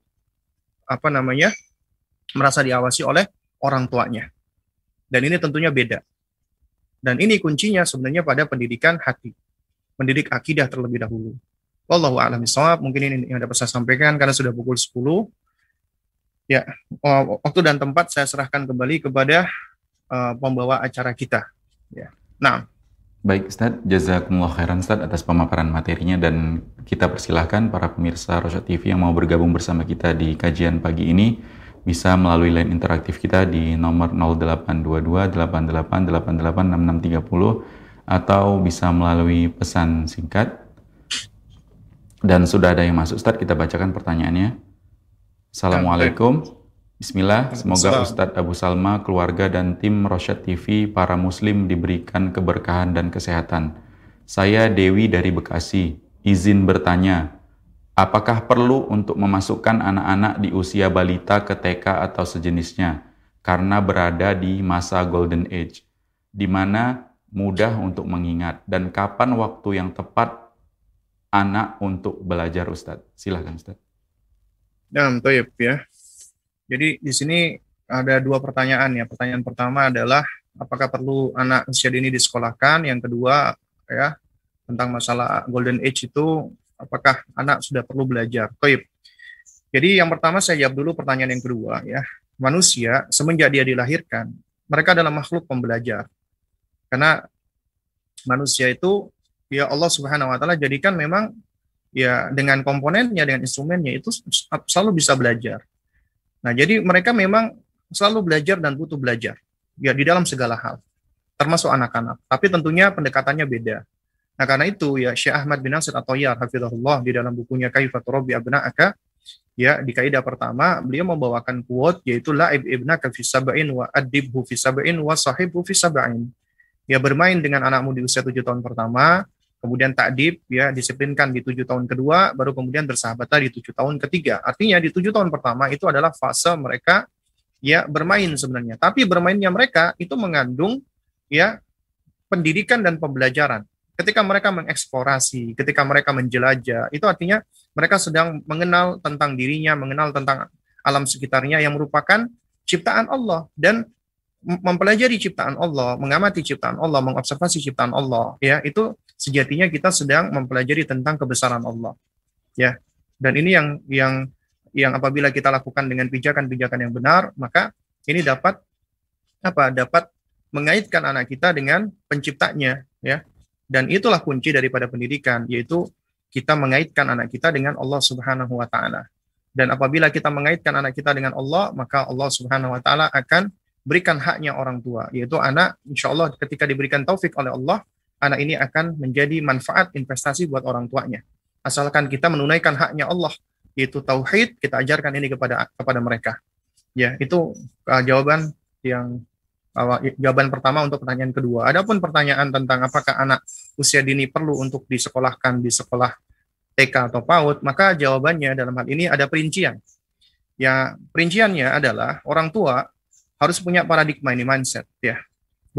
S2: apa namanya merasa diawasi oleh orang tuanya. Dan ini tentunya beda. Dan ini kuncinya sebenarnya pada pendidikan hati. Mendidik akidah terlebih dahulu. Wallahu a'lam Mungkin ini yang dapat saya sampaikan karena sudah pukul 10. Ya, oh, waktu dan tempat saya serahkan kembali kepada uh, pembawa acara kita. Ya. Nah,
S1: Baik Ustaz, jazakumullah khairan Ustaz atas pemaparan materinya. Dan kita persilahkan para pemirsa Rosyad TV yang mau bergabung bersama kita di kajian pagi ini bisa melalui line interaktif kita di nomor 0822 88886630 atau bisa melalui pesan singkat. Dan sudah ada yang masuk Ustaz kita bacakan pertanyaannya Assalamualaikum. Bismillah, semoga Ustadz Abu Salma, keluarga dan tim Rosyad TV, para muslim diberikan keberkahan dan kesehatan. Saya Dewi dari Bekasi, izin bertanya, apakah perlu untuk memasukkan anak-anak di usia balita ke TK atau sejenisnya karena berada di masa golden age, di mana mudah untuk mengingat dan kapan waktu yang tepat anak untuk belajar Ustadz? Silahkan Ustadz.
S2: Nah, toyib ya. Jadi di sini ada dua pertanyaan ya. Pertanyaan pertama adalah apakah perlu anak usia dini disekolahkan? Yang kedua ya tentang masalah golden age itu apakah anak sudah perlu belajar? Toyib. Jadi yang pertama saya jawab dulu pertanyaan yang kedua ya. Manusia semenjak dia dilahirkan, mereka adalah makhluk pembelajar. Karena manusia itu ya Allah Subhanahu wa taala jadikan memang ya dengan komponennya, dengan instrumennya itu selalu bisa belajar. Nah, jadi mereka memang selalu belajar dan butuh belajar ya di dalam segala hal, termasuk anak-anak. Tapi tentunya pendekatannya beda. Nah, karena itu ya Syekh Ahmad bin Nasir atau Yar hafizahullah di dalam bukunya Kaifat Rabbi Abna'aka ya di kaidah pertama beliau membawakan quote yaitu la ibnaka fi sab'in wa adibhu fi sab'in wa sahibhu fi sab'in. Ya bermain dengan anakmu di usia tujuh tahun pertama, kemudian takdib ya disiplinkan di tujuh tahun kedua, baru kemudian bersahabat di tujuh tahun ketiga. Artinya di tujuh tahun pertama itu adalah fase mereka ya bermain sebenarnya. Tapi bermainnya mereka itu mengandung ya pendidikan dan pembelajaran. ketika mereka mengeksplorasi, ketika mereka menjelajah, itu artinya mereka sedang mengenal tentang dirinya, mengenal tentang alam sekitarnya yang merupakan ciptaan Allah dan mempelajari ciptaan Allah, mengamati ciptaan Allah, mengobservasi ciptaan Allah, ya itu sejatinya kita sedang mempelajari tentang kebesaran Allah, ya. Dan ini yang yang yang apabila kita lakukan dengan pijakan-pijakan yang benar, maka ini dapat apa? Dapat mengaitkan anak kita dengan penciptanya, ya. Dan itulah kunci daripada pendidikan, yaitu kita mengaitkan anak kita dengan Allah Subhanahu wa taala. Dan apabila kita mengaitkan anak kita dengan Allah, maka Allah Subhanahu wa taala akan berikan haknya orang tua, yaitu anak, insya Allah ketika diberikan taufik oleh Allah, anak ini akan menjadi manfaat investasi buat orang tuanya. Asalkan kita menunaikan haknya Allah, yaitu tauhid, kita ajarkan ini kepada kepada mereka. Ya, itu uh, jawaban yang uh, jawaban pertama untuk pertanyaan kedua. Adapun pertanyaan tentang apakah anak usia dini perlu untuk disekolahkan di sekolah TK atau PAUD, maka jawabannya dalam hal ini ada perincian. Ya, perinciannya adalah orang tua harus punya paradigma ini mindset ya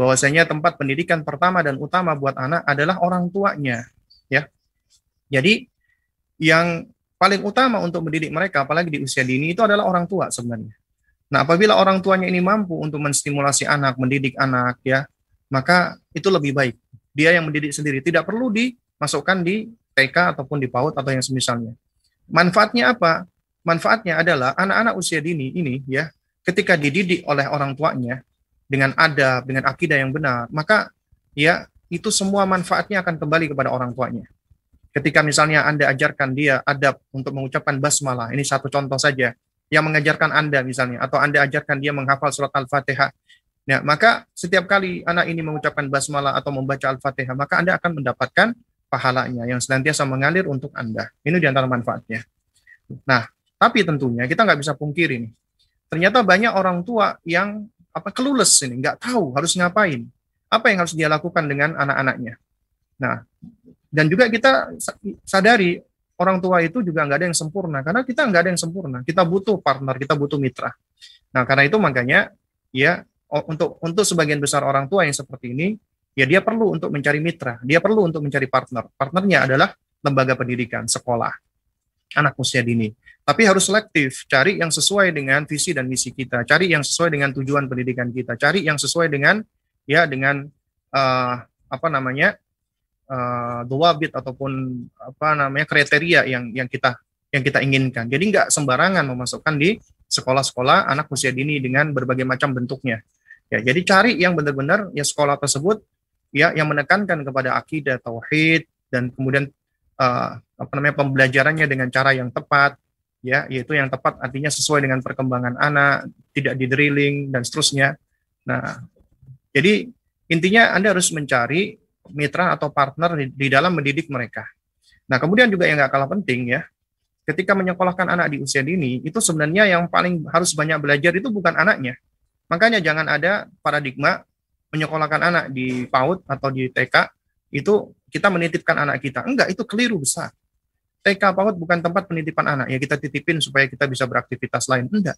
S2: bahwasanya tempat pendidikan pertama dan utama buat anak adalah orang tuanya ya. Jadi yang paling utama untuk mendidik mereka apalagi di usia dini itu adalah orang tua sebenarnya. Nah apabila orang tuanya ini mampu untuk menstimulasi anak mendidik anak ya maka itu lebih baik. Dia yang mendidik sendiri. Tidak perlu dimasukkan di TK ataupun di PAUD atau yang semisalnya. Manfaatnya apa? Manfaatnya adalah anak-anak usia dini ini ya ketika dididik oleh orang tuanya dengan adab, dengan akidah yang benar, maka ya itu semua manfaatnya akan kembali kepada orang tuanya. Ketika misalnya Anda ajarkan dia adab untuk mengucapkan basmalah, ini satu contoh saja, yang mengajarkan Anda misalnya, atau Anda ajarkan dia menghafal surat Al-Fatihah, ya, maka setiap kali anak ini mengucapkan basmalah atau membaca Al-Fatihah, maka Anda akan mendapatkan pahalanya yang senantiasa mengalir untuk Anda. Ini di antara manfaatnya. Nah, tapi tentunya kita nggak bisa pungkiri nih, ternyata banyak orang tua yang apa kelulus ini, nggak tahu harus ngapain, apa yang harus dia lakukan dengan anak-anaknya. Nah, dan juga kita sadari orang tua itu juga nggak ada yang sempurna karena kita nggak ada yang sempurna. Kita butuh partner, kita butuh mitra. Nah, karena itu makanya ya untuk untuk sebagian besar orang tua yang seperti ini, ya dia perlu untuk mencari mitra, dia perlu untuk mencari partner. Partnernya adalah lembaga pendidikan, sekolah, anak usia dini. Tapi harus selektif, cari yang sesuai dengan visi dan misi kita, cari yang sesuai dengan tujuan pendidikan kita, cari yang sesuai dengan ya dengan uh, apa namanya uh, bit ataupun apa namanya kriteria yang yang kita yang kita inginkan. Jadi nggak sembarangan memasukkan di sekolah-sekolah anak usia dini dengan berbagai macam bentuknya. Ya, jadi cari yang benar-benar ya sekolah tersebut ya yang menekankan kepada akidah tauhid dan kemudian uh, apa namanya pembelajarannya dengan cara yang tepat ya yaitu yang tepat artinya sesuai dengan perkembangan anak, tidak di drilling dan seterusnya. Nah, jadi intinya Anda harus mencari mitra atau partner di, di dalam mendidik mereka. Nah, kemudian juga yang nggak kalah penting ya, ketika menyekolahkan anak di usia dini, itu sebenarnya yang paling harus banyak belajar itu bukan anaknya. Makanya jangan ada paradigma menyekolahkan anak di PAUD atau di TK, itu kita menitipkan anak kita. Enggak, itu keliru besar. TK PAUD bukan tempat penitipan anak. Ya kita titipin supaya kita bisa beraktivitas lain. Enggak.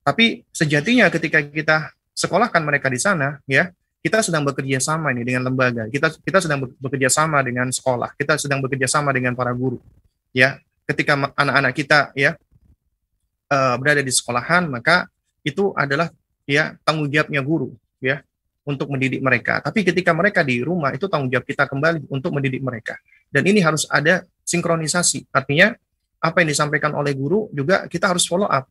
S2: Tapi sejatinya ketika kita sekolahkan mereka di sana ya kita sedang bekerja sama ini dengan lembaga. Kita kita sedang bekerja sama dengan sekolah. Kita sedang bekerja sama dengan para guru. Ya ketika anak-anak kita ya uh, berada di sekolahan maka itu adalah ya tanggung jawabnya guru ya untuk mendidik mereka. Tapi ketika mereka di rumah itu tanggung jawab kita kembali untuk mendidik mereka. Dan ini harus ada sinkronisasi. Artinya apa yang disampaikan oleh guru juga kita harus follow up.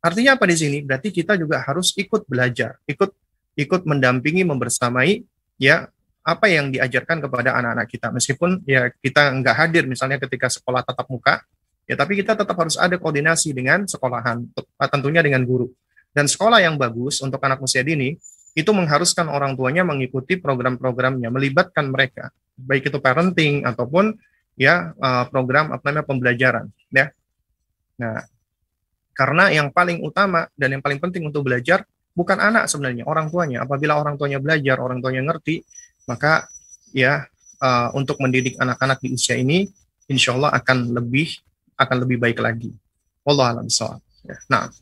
S2: Artinya apa di sini? Berarti kita juga harus ikut belajar, ikut ikut mendampingi, membersamai ya apa yang diajarkan kepada anak-anak kita. Meskipun ya kita nggak hadir misalnya ketika sekolah tatap muka, ya tapi kita tetap harus ada koordinasi dengan sekolahan, tentunya dengan guru. Dan sekolah yang bagus untuk anak usia dini itu mengharuskan orang tuanya mengikuti program-programnya, melibatkan mereka, baik itu parenting ataupun ya uh, program apa namanya pembelajaran ya. Nah, karena yang paling utama dan yang paling penting untuk belajar bukan anak sebenarnya, orang tuanya. Apabila orang tuanya belajar, orang tuanya ngerti, maka ya uh, untuk mendidik anak-anak di usia ini insya Allah akan lebih akan lebih baik lagi. Allah alam ya. Nah,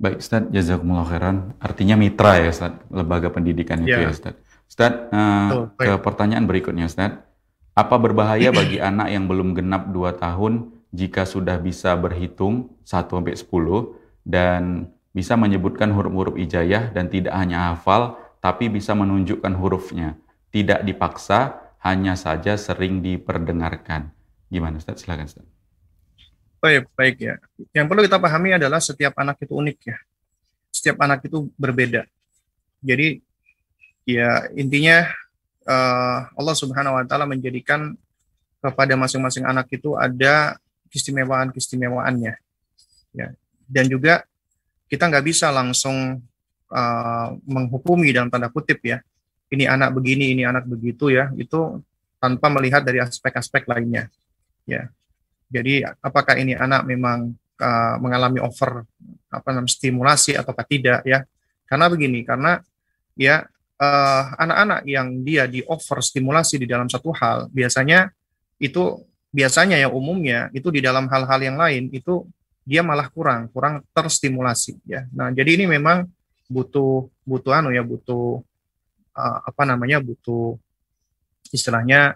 S1: Baik Ustaz, jazakumullah khairan. Artinya mitra ya Ustaz, lembaga pendidikan itu ya, ya Ustaz. Ustaz, uh, ke pertanyaan berikutnya Ustaz. Apa berbahaya bagi anak yang belum genap 2 tahun jika sudah bisa berhitung 1 sampai 10 dan bisa menyebutkan huruf-huruf ijayah dan tidak hanya hafal tapi bisa menunjukkan hurufnya. Tidak dipaksa, hanya saja sering diperdengarkan. Gimana Ustaz? Silakan Ustaz.
S2: Baik, baik ya. Yang perlu kita pahami adalah setiap anak itu unik ya. Setiap anak itu berbeda. Jadi ya intinya uh, Allah Subhanahu wa taala menjadikan kepada masing-masing anak itu ada keistimewaan-keistimewaannya. Ya. Dan juga kita nggak bisa langsung uh, menghukumi dalam tanda kutip ya. Ini anak begini, ini anak begitu ya. Itu tanpa melihat dari aspek-aspek lainnya. Ya. Jadi apakah ini anak memang uh, mengalami over apa namanya stimulasi ataukah tidak ya? Karena begini, karena ya uh, anak-anak yang dia di over stimulasi di dalam satu hal biasanya itu biasanya ya umumnya itu di dalam hal-hal yang lain itu dia malah kurang kurang terstimulasi ya. Nah jadi ini memang butuh butuh anu ya butuh uh, apa namanya butuh istilahnya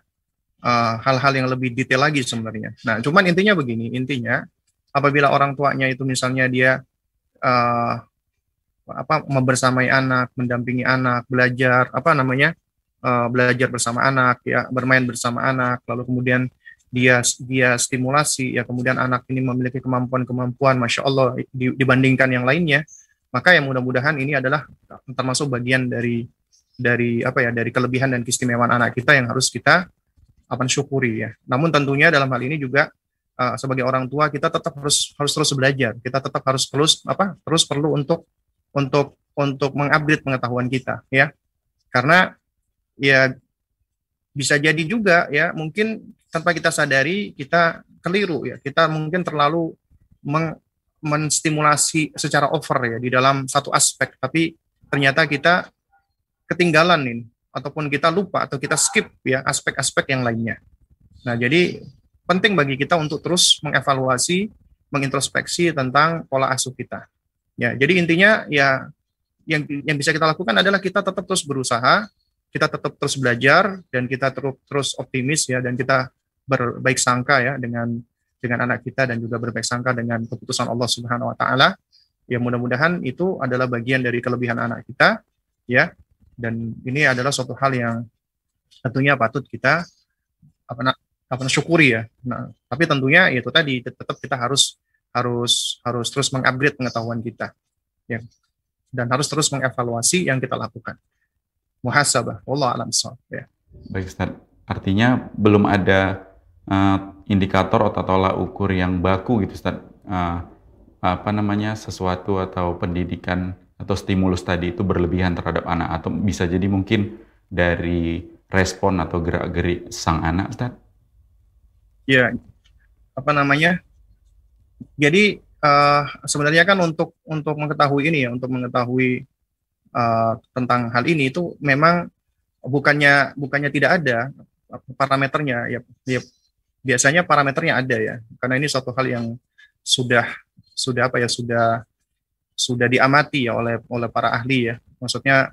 S2: hal hal-hal yang lebih detail lagi sebenarnya. Nah cuman intinya begini intinya apabila orang tuanya itu misalnya dia uh, apa membersamai anak, mendampingi anak, belajar apa namanya uh, belajar bersama anak ya bermain bersama anak, lalu kemudian dia dia stimulasi ya kemudian anak ini memiliki kemampuan-kemampuan masya Allah dibandingkan yang lainnya maka yang mudah-mudahan ini adalah termasuk bagian dari dari apa ya dari kelebihan dan keistimewaan anak kita yang harus kita apa syukuri ya. Namun tentunya dalam hal ini juga uh, sebagai orang tua kita tetap harus harus terus belajar kita tetap harus terus apa terus perlu untuk untuk untuk mengupgrade pengetahuan kita ya. Karena ya bisa jadi juga ya mungkin tanpa kita sadari kita keliru ya. Kita mungkin terlalu meng, menstimulasi secara over ya di dalam satu aspek. Tapi ternyata kita ketinggalan nih ataupun kita lupa atau kita skip ya aspek-aspek yang lainnya. Nah jadi penting bagi kita untuk terus mengevaluasi mengintrospeksi tentang pola asuh kita Ya, jadi intinya ya yang yang bisa kita lakukan adalah kita tetap terus berusaha, kita tetap terus belajar dan kita terus terus optimis ya dan kita berbaik sangka ya dengan dengan anak kita dan juga berbaik sangka dengan keputusan Allah Subhanahu wa taala. Ya mudah-mudahan itu adalah bagian dari kelebihan anak kita ya. Dan ini adalah suatu hal yang tentunya patut kita apa apa syukuri ya. Nah, tapi tentunya itu tadi tetap kita harus harus harus terus mengupgrade pengetahuan kita ya. Dan harus terus mengevaluasi yang kita lakukan. Muhasabah. Allah alam ya.
S1: Baik Ustaz. Artinya belum ada uh, indikator atau tolak ukur yang baku gitu Ustaz. Uh, apa namanya sesuatu atau pendidikan atau stimulus tadi itu berlebihan terhadap anak. Atau bisa jadi mungkin dari respon atau gerak-gerik sang anak Ustaz?
S2: Ya, apa namanya? Jadi uh, sebenarnya kan untuk untuk mengetahui ini ya, untuk mengetahui uh, tentang hal ini itu memang bukannya bukannya tidak ada parameternya. Ya, ya biasanya parameternya ada ya. Karena ini suatu hal yang sudah sudah apa ya sudah sudah diamati ya oleh oleh para ahli ya. Maksudnya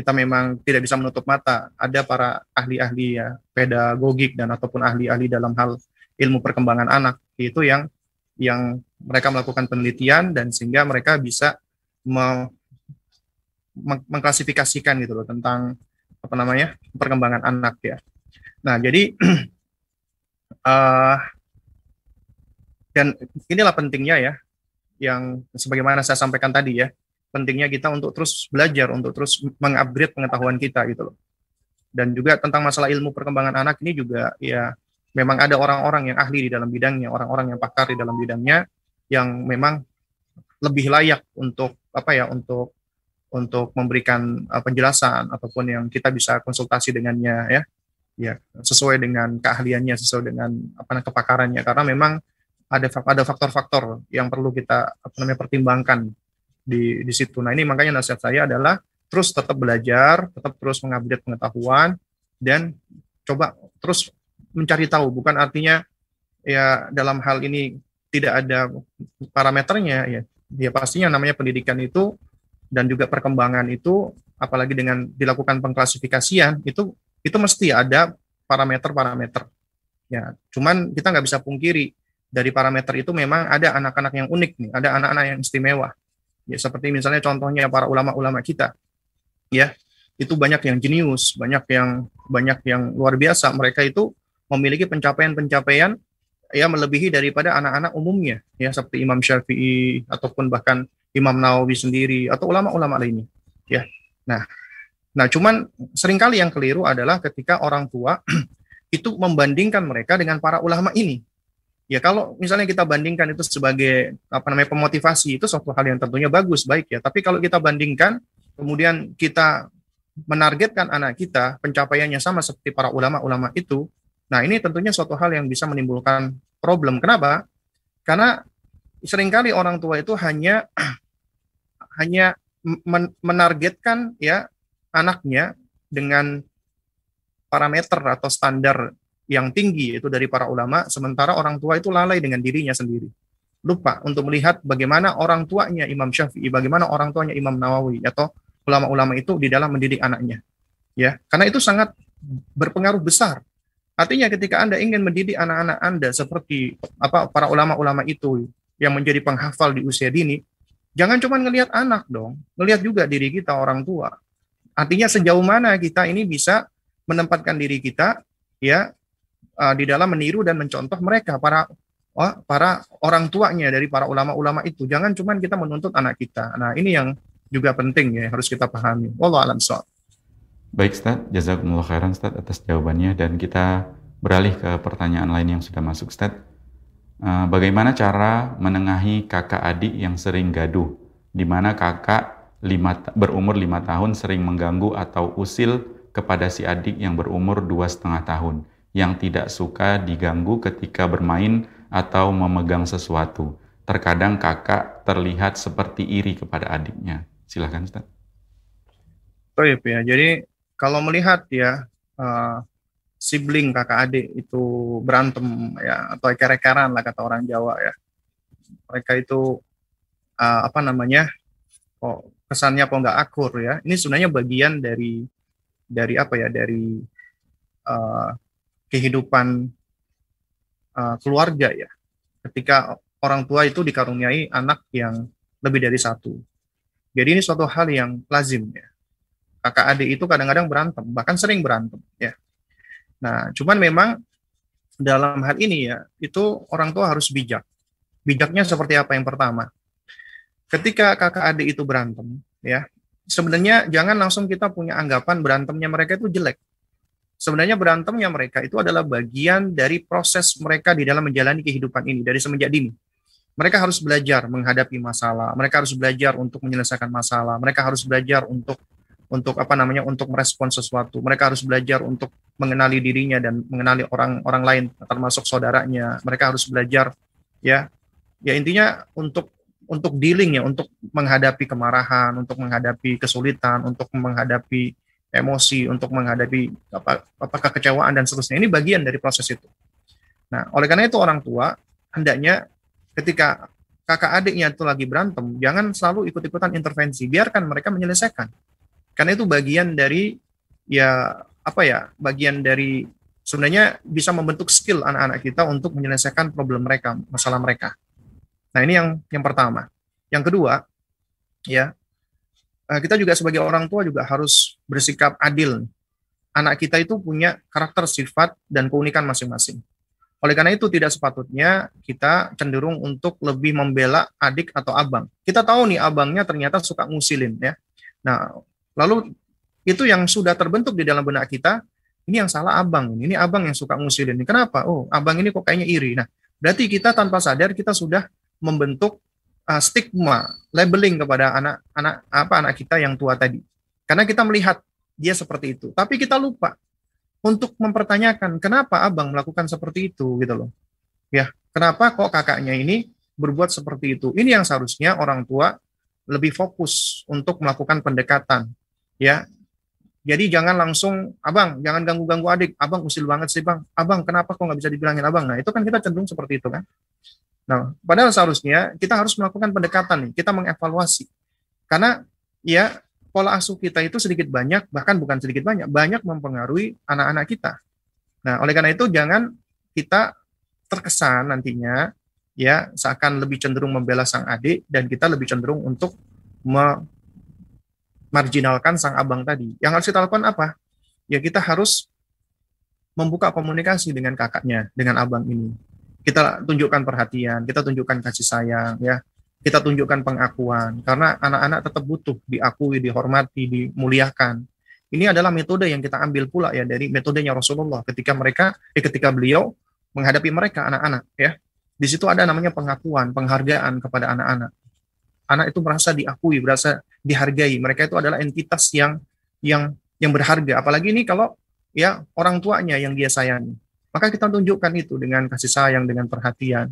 S2: kita memang tidak bisa menutup mata. Ada para ahli-ahli ya pedagogik dan ataupun ahli-ahli dalam hal ilmu perkembangan anak itu yang yang mereka melakukan penelitian dan sehingga mereka bisa me mengklasifikasikan gitu loh tentang apa namanya perkembangan anak ya. Nah jadi uh, dan inilah pentingnya ya yang sebagaimana saya sampaikan tadi ya pentingnya kita untuk terus belajar untuk terus mengupgrade pengetahuan kita gitu loh. Dan juga tentang masalah ilmu perkembangan anak ini juga ya memang ada orang-orang yang ahli di dalam bidangnya, orang-orang yang pakar di dalam bidangnya yang memang lebih layak untuk apa ya untuk untuk memberikan uh, penjelasan ataupun yang kita bisa konsultasi dengannya ya ya sesuai dengan keahliannya sesuai dengan apa kepakarannya karena memang ada ada faktor-faktor yang perlu kita apa namanya pertimbangkan di di situ. Nah, ini makanya nasihat saya adalah terus tetap belajar, tetap terus mengupdate pengetahuan dan coba terus mencari tahu bukan artinya ya dalam hal ini tidak ada parameternya ya ya pastinya namanya pendidikan itu dan juga perkembangan itu apalagi dengan dilakukan pengklasifikasian itu itu mesti ada parameter-parameter. Ya, cuman kita nggak bisa pungkiri dari parameter itu memang ada anak-anak yang unik nih, ada anak-anak yang istimewa. Ya, seperti misalnya contohnya para ulama-ulama kita. Ya, itu banyak yang jenius, banyak yang banyak yang luar biasa. Mereka itu memiliki pencapaian-pencapaian ya melebihi daripada anak-anak umumnya, ya seperti Imam Syafi'i ataupun bahkan Imam Nawawi sendiri atau ulama-ulama lainnya. Ya. Nah, nah cuman sering kali yang keliru adalah ketika orang tua itu membandingkan mereka dengan para ulama ini. Ya kalau misalnya kita bandingkan itu sebagai apa namanya pemotivasi itu suatu hal yang tentunya bagus baik ya. Tapi kalau kita bandingkan kemudian kita menargetkan anak kita pencapaiannya sama seperti para ulama-ulama itu, nah ini tentunya suatu hal yang bisa menimbulkan problem. Kenapa? Karena sering kali orang tua itu hanya hanya menargetkan ya anaknya dengan parameter atau standar yang tinggi itu dari para ulama, sementara orang tua itu lalai dengan dirinya sendiri. Lupa untuk melihat bagaimana orang tuanya Imam Syafi'i, bagaimana orang tuanya Imam Nawawi atau ulama-ulama itu di dalam mendidik anaknya. Ya, karena itu sangat berpengaruh besar. Artinya ketika Anda ingin mendidik anak-anak Anda seperti apa para ulama-ulama itu yang menjadi penghafal di usia dini, jangan cuma ngelihat anak dong, ngelihat juga diri kita orang tua. Artinya sejauh mana kita ini bisa menempatkan diri kita ya uh, di dalam meniru dan mencontoh mereka para oh, para orang tuanya dari para ulama-ulama itu. Jangan cuma kita menuntut anak kita. Nah, ini yang juga penting ya harus kita pahami. Wallahu alam
S1: Baik Ustaz, jazakumullah khairan Ustaz atas jawabannya dan kita beralih ke pertanyaan lain yang sudah masuk Ustaz. Uh, bagaimana cara menengahi kakak adik yang sering gaduh, di mana kakak lima, berumur lima tahun sering mengganggu atau usil kepada si adik yang berumur dua setengah tahun yang tidak suka diganggu ketika bermain atau memegang sesuatu. Terkadang kakak terlihat seperti iri kepada adiknya. Silahkan Ustaz.
S2: Oh ya. Jadi kalau melihat ya uh, sibling kakak adik itu berantem ya atau eker-ekeran lah kata orang Jawa ya. Mereka itu uh, apa namanya? kok kesannya kok nggak akur ya. Ini sebenarnya bagian dari dari apa ya dari uh, kehidupan uh, keluarga ya ketika orang tua itu dikaruniai anak yang lebih dari satu jadi ini suatu hal yang lazim ya kakak adik itu kadang-kadang berantem bahkan sering berantem ya nah cuman memang dalam hal ini ya itu orang tua harus bijak bijaknya seperti apa yang pertama ketika kakak adik itu berantem ya sebenarnya jangan langsung kita punya anggapan berantemnya mereka itu jelek. Sebenarnya berantemnya mereka itu adalah bagian dari proses mereka di dalam menjalani kehidupan ini dari semenjak dini. Mereka harus belajar menghadapi masalah, mereka harus belajar untuk menyelesaikan masalah, mereka harus belajar untuk untuk apa namanya untuk merespon sesuatu. Mereka harus belajar untuk mengenali dirinya dan mengenali orang-orang lain termasuk saudaranya. Mereka harus belajar ya ya intinya untuk untuk dealing ya, untuk menghadapi kemarahan, untuk menghadapi kesulitan, untuk menghadapi emosi, untuk menghadapi apa, apakah kecewaan dan seterusnya. Ini bagian dari proses itu. Nah, oleh karena itu orang tua hendaknya ketika kakak adiknya itu lagi berantem, jangan selalu ikut-ikutan intervensi, biarkan mereka menyelesaikan. Karena itu bagian dari ya apa ya, bagian dari sebenarnya bisa membentuk skill anak-anak kita untuk menyelesaikan problem mereka, masalah mereka. Nah, ini yang yang pertama. Yang kedua, ya, eh, kita juga sebagai orang tua juga harus bersikap adil. Anak kita itu punya karakter sifat dan keunikan masing-masing. Oleh karena itu tidak sepatutnya kita cenderung untuk lebih membela adik atau abang. Kita tahu nih abangnya ternyata suka ngusilin ya. Nah, lalu itu yang sudah terbentuk di dalam benak kita, ini yang salah abang, ini abang yang suka ngusilin. Kenapa? Oh, abang ini kok kayaknya iri. Nah, berarti kita tanpa sadar kita sudah membentuk uh, stigma, labeling kepada anak-anak apa anak kita yang tua tadi. Karena kita melihat dia seperti itu, tapi kita lupa untuk mempertanyakan kenapa abang melakukan seperti itu gitu loh. Ya, kenapa kok kakaknya ini berbuat seperti itu? Ini yang seharusnya orang tua lebih fokus untuk melakukan pendekatan. Ya, jadi jangan langsung, abang, jangan ganggu-ganggu adik. Abang usil banget sih bang. Abang, kenapa kok nggak bisa dibilangin abang? Nah itu kan kita cenderung seperti itu kan. Nah, padahal seharusnya kita harus melakukan pendekatan nih, kita mengevaluasi. Karena ya pola asuh kita itu sedikit banyak, bahkan bukan sedikit banyak, banyak mempengaruhi anak-anak kita. Nah, oleh karena itu jangan kita terkesan nantinya ya seakan lebih cenderung membela sang adik dan kita lebih cenderung untuk memarginalkan sang abang tadi. Yang harus kita lakukan apa? Ya kita harus membuka komunikasi dengan kakaknya, dengan abang ini. Kita tunjukkan perhatian, kita tunjukkan kasih sayang, ya kita tunjukkan pengakuan karena anak-anak tetap butuh diakui, dihormati, dimuliakan. Ini adalah metode yang kita ambil pula ya dari metodenya Rasulullah ketika mereka eh, ketika beliau menghadapi mereka anak-anak ya. Di situ ada namanya pengakuan, penghargaan kepada anak-anak. Anak itu merasa diakui, merasa dihargai. Mereka itu adalah entitas yang yang yang berharga. Apalagi ini kalau ya orang tuanya yang dia sayangi. Maka kita tunjukkan itu dengan kasih sayang, dengan perhatian.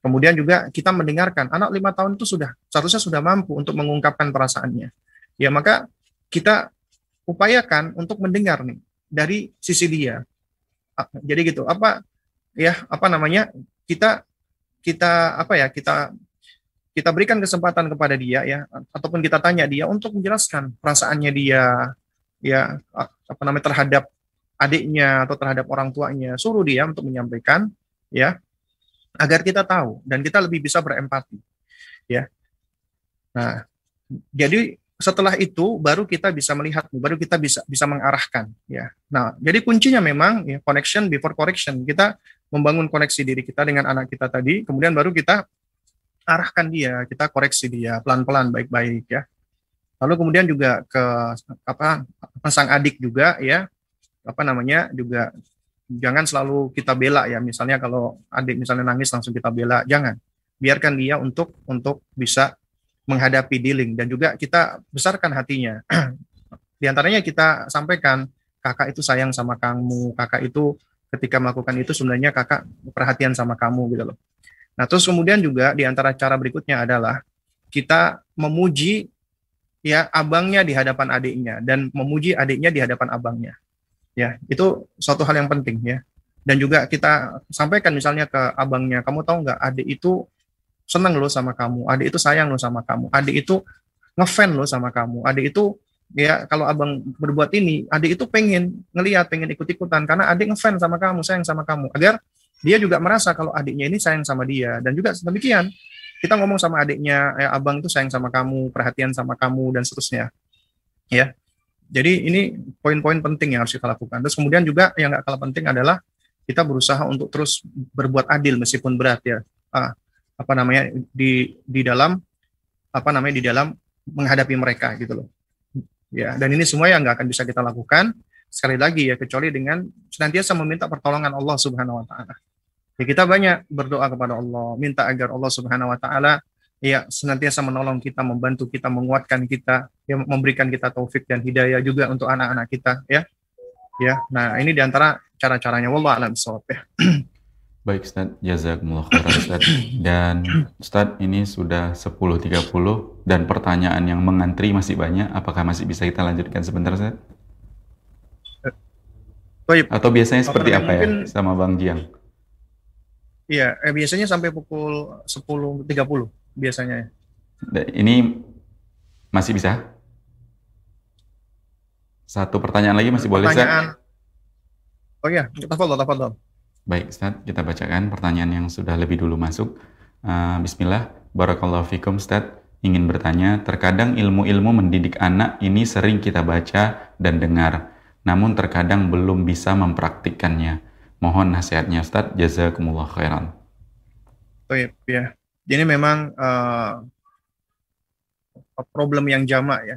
S2: Kemudian juga kita mendengarkan anak lima tahun itu sudah seharusnya sudah mampu untuk mengungkapkan perasaannya. Ya maka kita upayakan untuk mendengar nih dari sisi dia. Jadi gitu apa ya apa namanya kita kita apa ya kita kita berikan kesempatan kepada dia ya ataupun kita tanya dia untuk menjelaskan perasaannya dia ya apa namanya terhadap adiknya atau terhadap orang tuanya. Suruh dia untuk menyampaikan ya agar kita tahu dan kita lebih bisa berempati ya. Nah jadi setelah itu baru kita bisa melihat baru kita bisa bisa mengarahkan ya. Nah jadi kuncinya memang ya connection before correction. Kita membangun koneksi diri kita dengan anak kita tadi kemudian baru kita arahkan dia kita koreksi dia pelan-pelan baik-baik ya. Lalu kemudian juga ke apa sang adik juga ya. Apa namanya juga jangan selalu kita bela ya. Misalnya kalau adik misalnya nangis langsung kita bela. Jangan. Biarkan dia untuk untuk bisa menghadapi dealing. Dan juga kita besarkan hatinya. Di antaranya kita sampaikan kakak itu sayang sama kamu. Kakak itu ketika melakukan itu sebenarnya kakak perhatian sama kamu gitu loh nah terus kemudian juga di antara cara berikutnya adalah kita memuji ya abangnya di hadapan adiknya dan memuji adiknya di hadapan abangnya. Ya itu suatu hal yang penting ya. Dan juga kita sampaikan misalnya ke abangnya kamu tahu nggak adik itu senang loh sama kamu adik itu sayang loh sama kamu adik itu ngefan loh sama kamu adik itu ya kalau abang berbuat ini adik itu pengen ngelihat pengen ikut ikutan karena adik ngefan sama kamu sayang sama kamu. Agar dia juga merasa kalau adiknya ini sayang sama dia dan juga demikian kita ngomong sama adiknya ya abang itu sayang sama kamu perhatian sama kamu dan seterusnya ya jadi ini poin-poin penting yang harus kita lakukan. Terus kemudian juga yang nggak kalah penting adalah kita berusaha untuk terus berbuat adil meskipun berat ya. Ah, apa namanya di di dalam apa namanya di dalam menghadapi mereka gitu loh. Ya, dan ini semua yang nggak akan bisa kita lakukan sekali lagi ya kecuali dengan senantiasa meminta pertolongan Allah Subhanahu wa taala. Ya, kita banyak berdoa kepada Allah, minta agar Allah Subhanahu wa taala ya senantiasa menolong kita, membantu kita, menguatkan kita, ya memberikan kita taufik dan hidayah juga untuk anak-anak kita ya. Ya. Nah, ini di antara cara-caranya wallah alam ya.
S1: Baik Ustaz, jazakumullah khairan Ustaz. Dan Ustaz ini sudah 10.30 dan pertanyaan yang mengantri masih banyak. Apakah masih bisa kita lanjutkan sebentar Ustaz? Baik. Atau biasanya seperti apa ya sama Bang Jiang?
S2: Iya, eh, biasanya sampai pukul 10.30 biasanya.
S1: Ini masih bisa? Satu pertanyaan lagi masih boleh, Ustaz?
S2: Oh iya, tafadhol, tafadhol.
S1: Baik, Ustaz, kita bacakan pertanyaan yang sudah lebih dulu masuk. Uh, Bismillah, Barakallahu fikum, Ustaz. Ingin bertanya, terkadang ilmu-ilmu mendidik anak ini sering kita baca dan dengar, namun terkadang belum bisa mempraktikkannya. Mohon nasihatnya, Ustaz. Jazakumullah khairan.
S2: Baik, ya. Jadi memang uh, problem yang jamak ya.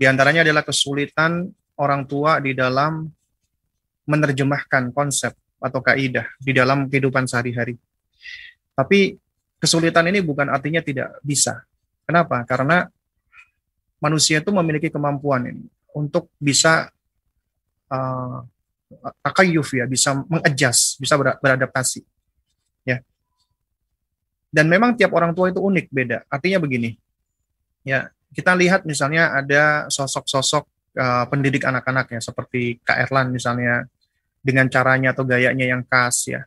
S2: Di antaranya adalah kesulitan orang tua di dalam menerjemahkan konsep atau kaidah di dalam kehidupan sehari-hari. Tapi kesulitan ini bukan artinya tidak bisa. Kenapa? Karena manusia itu memiliki kemampuan ini untuk bisa uh, takayuf ya, bisa mengadjust, bisa beradaptasi. Dan memang tiap orang tua itu unik, beda. Artinya begini, ya kita lihat misalnya ada sosok-sosok uh, pendidik anak-anak ya, seperti Kak Erlan misalnya, dengan caranya atau gayanya yang khas ya.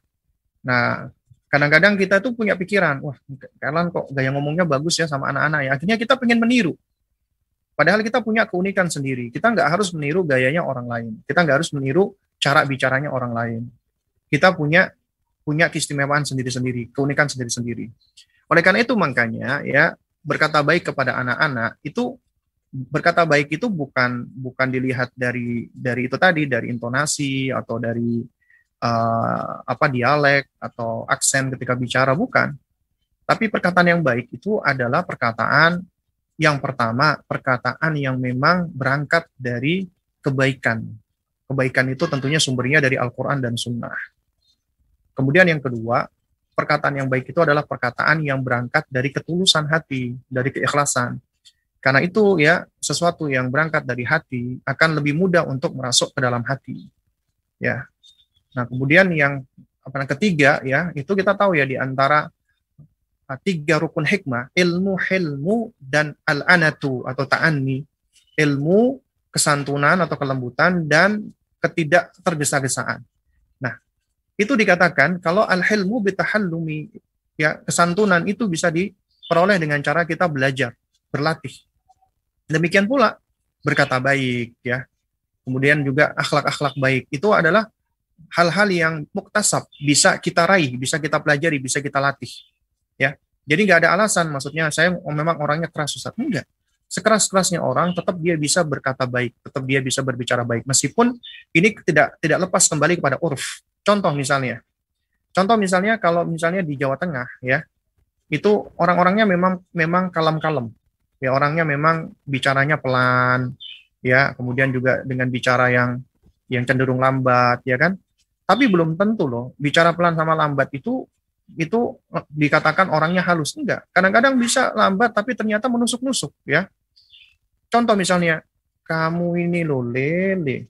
S2: Nah, kadang-kadang kita tuh punya pikiran, wah Kak Erlan kok gaya ngomongnya bagus ya sama anak-anak ya. Akhirnya kita pengen meniru. Padahal kita punya keunikan sendiri. Kita nggak harus meniru gayanya orang lain. Kita nggak harus meniru cara bicaranya orang lain. Kita punya punya keistimewaan sendiri-sendiri, keunikan sendiri-sendiri. Oleh karena itu makanya ya berkata baik kepada anak-anak itu berkata baik itu bukan bukan dilihat dari dari itu tadi dari intonasi atau dari uh, apa dialek atau aksen ketika bicara bukan. Tapi perkataan yang baik itu adalah perkataan yang pertama, perkataan yang memang berangkat dari kebaikan. Kebaikan itu tentunya sumbernya dari Al-Quran dan Sunnah. Kemudian yang kedua, perkataan yang baik itu adalah perkataan yang berangkat dari ketulusan hati, dari keikhlasan. Karena itu ya sesuatu yang berangkat dari hati akan lebih mudah untuk merasuk ke dalam hati. Ya. Nah, kemudian yang apa ketiga ya, itu kita tahu ya di antara Nah, tiga rukun hikmah, ilmu, hilmu, dan al-anatu atau ta'anni. Ilmu, kesantunan atau kelembutan, dan ketidak tergesa-gesaan. Nah, itu dikatakan kalau al-hilmu bitahallumi, ya kesantunan itu bisa diperoleh dengan cara kita belajar, berlatih. Demikian pula berkata baik, ya. Kemudian juga akhlak-akhlak baik. Itu adalah hal-hal yang muktasab, bisa kita raih, bisa kita pelajari, bisa kita latih ya jadi nggak ada alasan maksudnya saya memang orangnya keras Ustaz enggak sekeras-kerasnya orang tetap dia bisa berkata baik tetap dia bisa berbicara baik. Meskipun ini tidak tidak lepas kembali kepada urf. Contoh misalnya. Contoh misalnya kalau misalnya di Jawa Tengah ya itu orang-orangnya memang memang kalem-kalem. Ya orangnya memang bicaranya pelan ya kemudian juga dengan bicara yang yang cenderung lambat ya kan? Tapi belum tentu loh bicara pelan sama lambat itu itu dikatakan orangnya halus. Enggak. Kadang-kadang bisa lambat tapi ternyata menusuk-nusuk ya contoh misalnya kamu ini lo lele.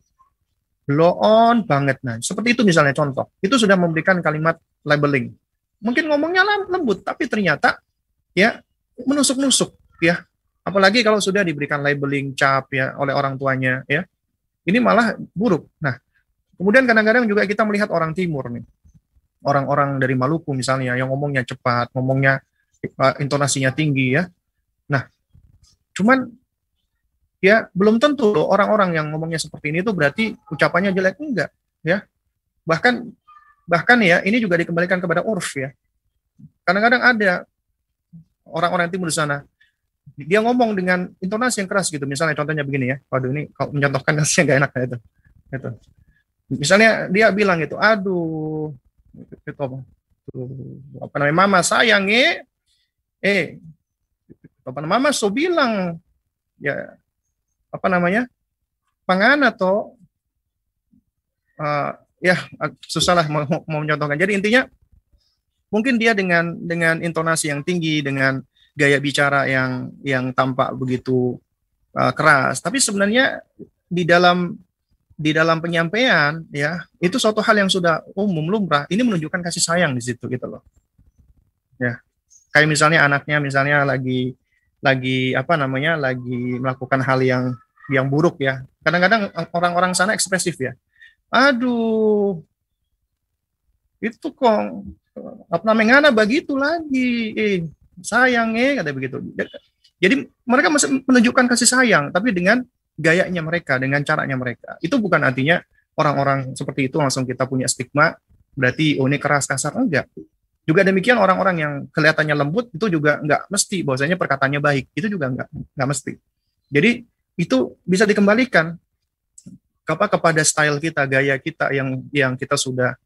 S2: Blow on banget. Nah seperti itu misalnya contoh. Itu sudah memberikan kalimat labeling. Mungkin ngomongnya lembut tapi ternyata ya menusuk-nusuk ya. Apalagi kalau sudah diberikan labeling cap ya oleh orang tuanya ya. Ini malah buruk. Nah kemudian kadang-kadang juga kita melihat orang timur nih. Orang-orang dari Maluku misalnya yang ngomongnya cepat, ngomongnya uh, intonasinya tinggi ya. Nah, cuman ya belum tentu loh orang-orang yang ngomongnya seperti ini itu berarti ucapannya jelek enggak ya. Bahkan bahkan ya ini juga dikembalikan kepada urf ya. Kadang-kadang ada orang-orang timur di sana dia ngomong dengan intonasi yang keras gitu. Misalnya contohnya begini ya. Waduh ini kalau mencontohkan kasusnya gak enak ya itu. Itu. Misalnya dia bilang gitu, aduh itu apa? apa namanya mama sayang eh eh apa namanya mama so bilang ya apa namanya pangan atau uh, ya susah lah mau, mau mencontohkan. Jadi intinya mungkin dia dengan dengan intonasi yang tinggi dengan gaya bicara yang yang tampak begitu uh, keras. Tapi sebenarnya di dalam di dalam penyampaian ya itu suatu hal yang sudah umum lumrah. Ini menunjukkan kasih sayang di situ gitu loh. Ya. Kayak misalnya anaknya misalnya lagi lagi apa namanya lagi melakukan hal yang yang buruk ya kadang-kadang orang-orang sana ekspresif ya aduh itu kok apa namanya begitu lagi eh sayang eh kata begitu jadi mereka menunjukkan kasih sayang tapi dengan gayanya mereka, dengan caranya mereka. Itu bukan artinya orang-orang seperti itu langsung kita punya stigma, berarti oh ini keras kasar enggak. Juga demikian orang-orang yang kelihatannya lembut itu juga enggak mesti bahwasanya perkataannya baik. Itu juga enggak enggak mesti. Jadi itu bisa dikembalikan apa kepada style kita, gaya kita yang yang kita sudah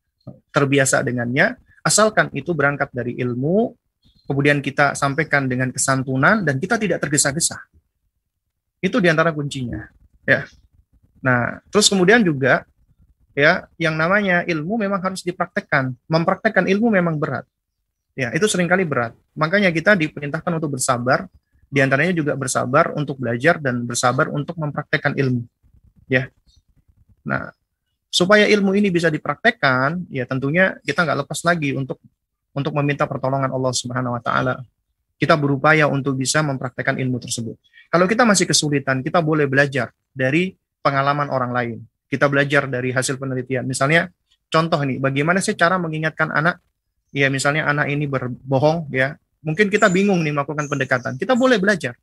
S2: terbiasa dengannya, asalkan itu berangkat dari ilmu, kemudian kita sampaikan dengan kesantunan dan kita tidak tergesa-gesa. Itu di antara kuncinya. Ya. Nah, terus kemudian juga ya yang namanya ilmu memang harus dipraktekkan. Mempraktekkan ilmu memang berat. Ya, itu sering kali berat. Makanya kita diperintahkan untuk bersabar, di antaranya juga bersabar untuk belajar dan bersabar untuk mempraktekkan ilmu. Ya. Nah, supaya ilmu ini bisa dipraktekkan, ya tentunya kita nggak lepas lagi untuk untuk meminta pertolongan Allah Subhanahu Wa Taala. Kita berupaya untuk bisa mempraktekkan ilmu tersebut. Kalau kita masih kesulitan, kita boleh belajar dari pengalaman orang lain. Kita belajar dari hasil penelitian. Misalnya, contoh nih, bagaimana sih cara mengingatkan anak? Ya, misalnya anak ini berbohong, ya. Mungkin kita bingung nih melakukan pendekatan. Kita boleh belajar.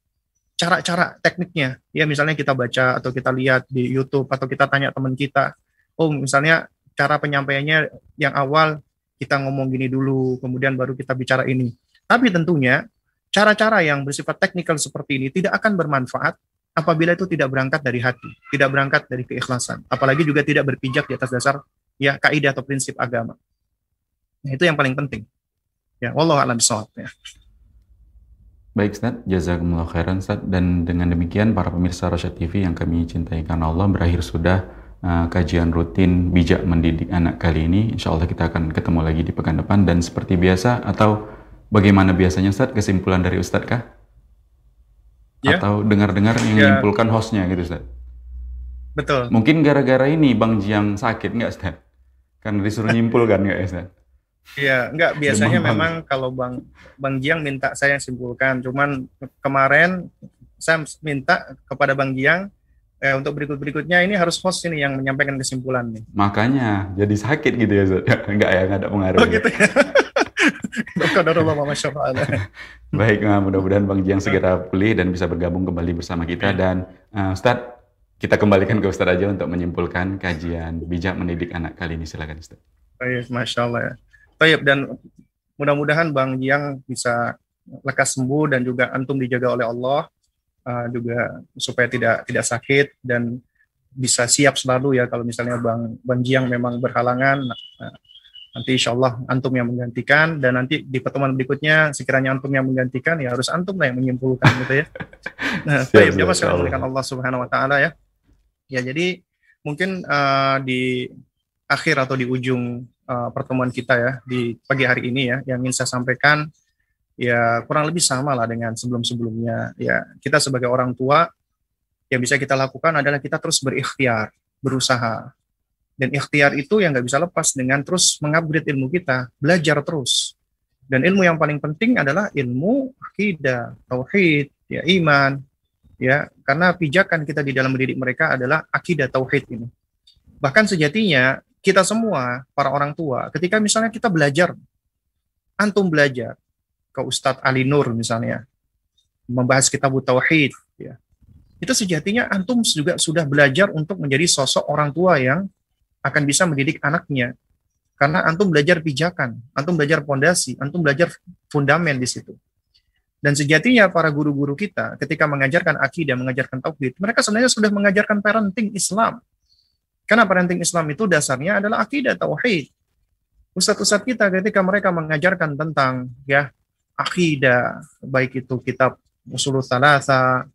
S2: cara-cara tekniknya. Ya misalnya kita baca atau kita lihat di YouTube atau kita tanya teman kita, oh misalnya cara penyampaiannya yang awal kita ngomong gini dulu, kemudian baru kita bicara ini. Tapi tentunya cara-cara yang bersifat teknikal seperti ini tidak akan bermanfaat apabila itu tidak berangkat dari hati, tidak berangkat dari keikhlasan, apalagi juga tidak berpijak di atas dasar ya kaidah atau prinsip agama. Nah, itu yang paling penting. Ya, wallahu a'lam ya.
S1: Baik Ustaz, jazakumullah khairan Ustaz. Dan dengan demikian para pemirsa Rosyad TV yang kami cintai karena Allah berakhir sudah uh, kajian rutin bijak mendidik anak kali ini. Insya Allah kita akan ketemu lagi di pekan depan dan seperti biasa atau bagaimana biasanya Ustaz kesimpulan dari Ustaz kah? Ya. Atau dengar-dengar yang ya. menyimpulkan hostnya gitu Ustaz?
S2: Betul.
S1: Mungkin gara-gara ini Bang Jiang sakit nggak Ustaz? Karena disuruh nyimpulkan nggak ya Ustaz?
S2: Iya, enggak biasanya Demang memang kalau Bang Bang Jiang minta saya yang simpulkan. Cuman kemarin saya minta kepada Bang Jiang eh, untuk berikut-berikutnya ini harus host ini yang menyampaikan kesimpulan nih.
S1: Makanya jadi sakit gitu ya, Zat. enggak ya, enggak ada pengaruh. Oh gitu ya. Baik, nah, mudah-mudahan Bang Jiang segera pulih dan bisa bergabung kembali bersama kita dan uh, Ustadz kita kembalikan ke Ustadz aja untuk menyimpulkan kajian bijak mendidik anak kali ini silakan Ustadz.
S2: Baik, Masya Allah ya. Tayyip dan mudah-mudahan Bang Jiang bisa lekas sembuh dan juga antum dijaga oleh Allah uh, juga supaya tidak tidak sakit dan bisa siap selalu ya kalau misalnya Bang Bang Jiang memang berhalangan nah, nanti insya Allah antum yang menggantikan dan nanti di pertemuan berikutnya sekiranya antum yang menggantikan ya harus antum lah yang menyimpulkan gitu ya. Nah, baik, ya Mas Allah Subhanahu wa taala ya. Ya jadi mungkin uh, di akhir atau di ujung uh, pertemuan kita ya di pagi hari ini ya yang ingin saya sampaikan ya kurang lebih sama lah dengan sebelum-sebelumnya. Ya kita sebagai orang tua yang bisa kita lakukan adalah kita terus berikhtiar berusaha. Dan ikhtiar itu yang nggak bisa lepas dengan terus mengupgrade ilmu kita belajar terus. Dan ilmu yang paling penting adalah ilmu akidah tauhid ya iman ya. Karena pijakan kita di dalam mendidik mereka adalah akidah tauhid ini. Bahkan sejatinya kita semua, para orang tua, ketika misalnya kita belajar, antum belajar ke Ustadz Ali Nur misalnya, membahas kitab Tauhid, ya, itu sejatinya antum juga sudah belajar untuk menjadi sosok orang tua yang akan bisa mendidik anaknya. Karena antum belajar pijakan, antum belajar pondasi, antum belajar fundamen di situ. Dan sejatinya para guru-guru kita ketika mengajarkan akidah, mengajarkan tauhid, mereka sebenarnya sudah mengajarkan parenting Islam. Karena parenting Islam itu dasarnya adalah akidah tauhid. Ustadz-ustadz kita ketika mereka mengajarkan tentang ya akidah, baik itu kitab Usul Salasa,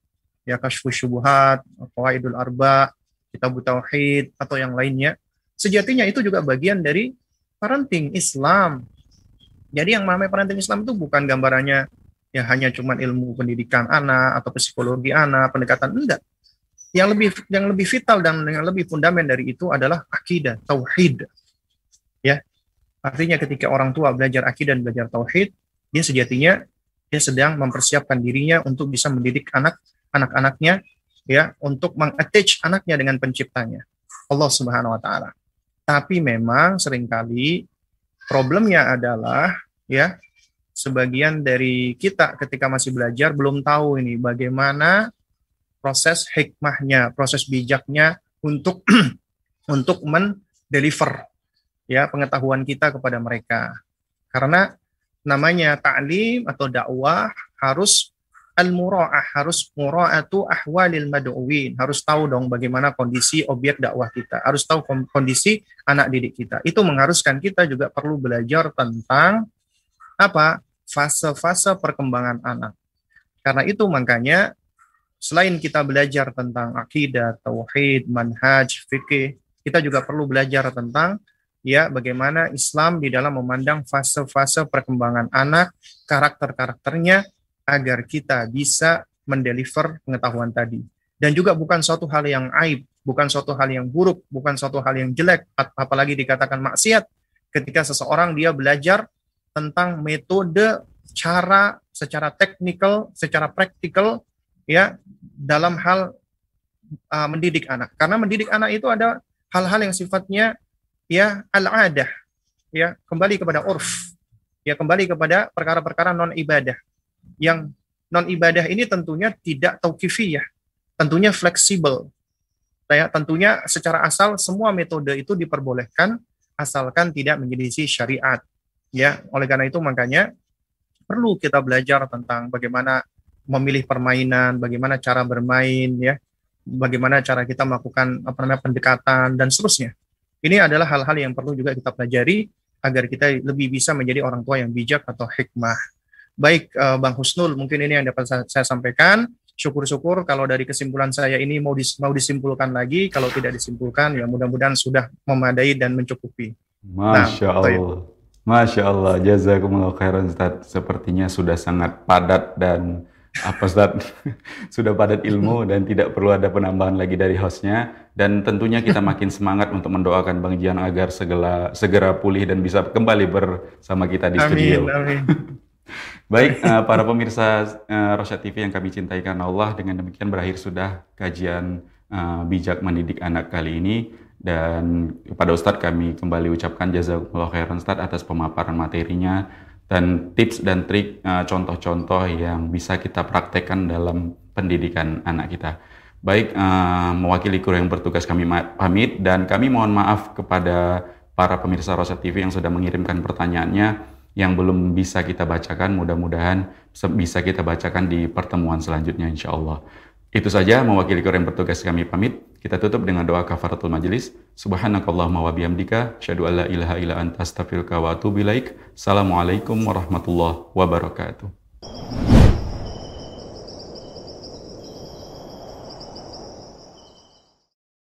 S2: ya Kashfu Syubuhat, Qawaidul Arba, kitab tauhid atau yang lainnya, sejatinya itu juga bagian dari parenting Islam. Jadi yang namanya parenting Islam itu bukan gambarannya ya hanya cuman ilmu pendidikan anak atau psikologi anak, pendekatan enggak yang lebih yang lebih vital dan yang lebih fundamental dari itu adalah akidah tauhid. Ya. Artinya ketika orang tua belajar akidah dan belajar tauhid dia sejatinya dia sedang mempersiapkan dirinya untuk bisa mendidik anak anak-anaknya ya untuk mengattach anaknya dengan penciptanya. Allah Subhanahu wa taala. Tapi memang sering kali problemnya adalah ya sebagian dari kita ketika masih belajar belum tahu ini bagaimana proses hikmahnya, proses bijaknya untuk untuk mendeliver ya pengetahuan kita kepada mereka. Karena namanya ta'lim atau dakwah harus al-mura'ah, harus mura'atu ahwalil mad'uwin, harus tahu dong bagaimana kondisi objek dakwah kita, harus tahu kondisi anak didik kita. Itu mengharuskan kita juga perlu belajar tentang apa? fase-fase perkembangan anak. Karena itu makanya selain kita belajar tentang akidah, tauhid, manhaj, fikih, kita juga perlu belajar tentang ya bagaimana Islam di dalam memandang fase-fase perkembangan anak, karakter-karakternya agar kita bisa mendeliver pengetahuan tadi. Dan juga bukan suatu hal yang aib, bukan suatu hal yang buruk, bukan suatu hal yang jelek, apalagi dikatakan maksiat ketika seseorang dia belajar tentang metode cara secara teknikal, secara praktikal ya dalam hal uh, mendidik anak. Karena mendidik anak itu ada hal-hal yang sifatnya ya al-adah, ya kembali kepada urf, ya kembali kepada perkara-perkara non ibadah yang non ibadah ini tentunya tidak ya, tentunya fleksibel. Ya, tentunya secara asal semua metode itu diperbolehkan asalkan tidak menjadi syariat. Ya, oleh karena itu makanya perlu kita belajar tentang bagaimana memilih permainan, bagaimana cara bermain, ya, bagaimana cara kita melakukan apa namanya pendekatan dan seterusnya. Ini adalah hal-hal yang perlu juga kita pelajari agar kita lebih bisa menjadi orang tua yang bijak atau hikmah. Baik, uh, Bang Husnul, mungkin ini yang dapat saya, saya sampaikan. Syukur-syukur kalau dari kesimpulan saya ini mau dis, mau disimpulkan lagi, kalau tidak disimpulkan ya mudah-mudahan sudah memadai dan mencukupi.
S1: Masya nah, Allah. Masya Allah, jazakumullah khairan Ustaz. Sepertinya sudah sangat padat dan apa Ustaz? sudah padat ilmu dan tidak perlu ada penambahan lagi dari hostnya. Dan tentunya kita makin semangat untuk mendoakan Bang Jian agar segera, segera pulih dan bisa kembali bersama kita di amin, studio. Amin. Baik, uh, para pemirsa uh, Rosyad TV yang kami cintai karena Allah, dengan demikian berakhir sudah kajian uh, bijak mendidik anak kali ini. Dan kepada Ustadz kami kembali ucapkan jazakumullah khairan Ustadz atas pemaparan materinya dan tips dan trik contoh-contoh uh, yang bisa kita praktekkan dalam pendidikan anak kita. Baik, uh, mewakili kru yang bertugas kami pamit dan kami mohon maaf kepada para pemirsa Rosyad TV yang sudah mengirimkan pertanyaannya yang belum bisa kita bacakan mudah-mudahan bisa kita bacakan di pertemuan selanjutnya insya Allah. Itu saja mewakili yang bertugas kami pamit. Kita tutup dengan doa kafaratul majelis. Subhanakallahumma wa bihamdika syadu alla ilaha illa anta astaghfiruka wa atubu ilaik. Assalamualaikum warahmatullahi wabarakatuh.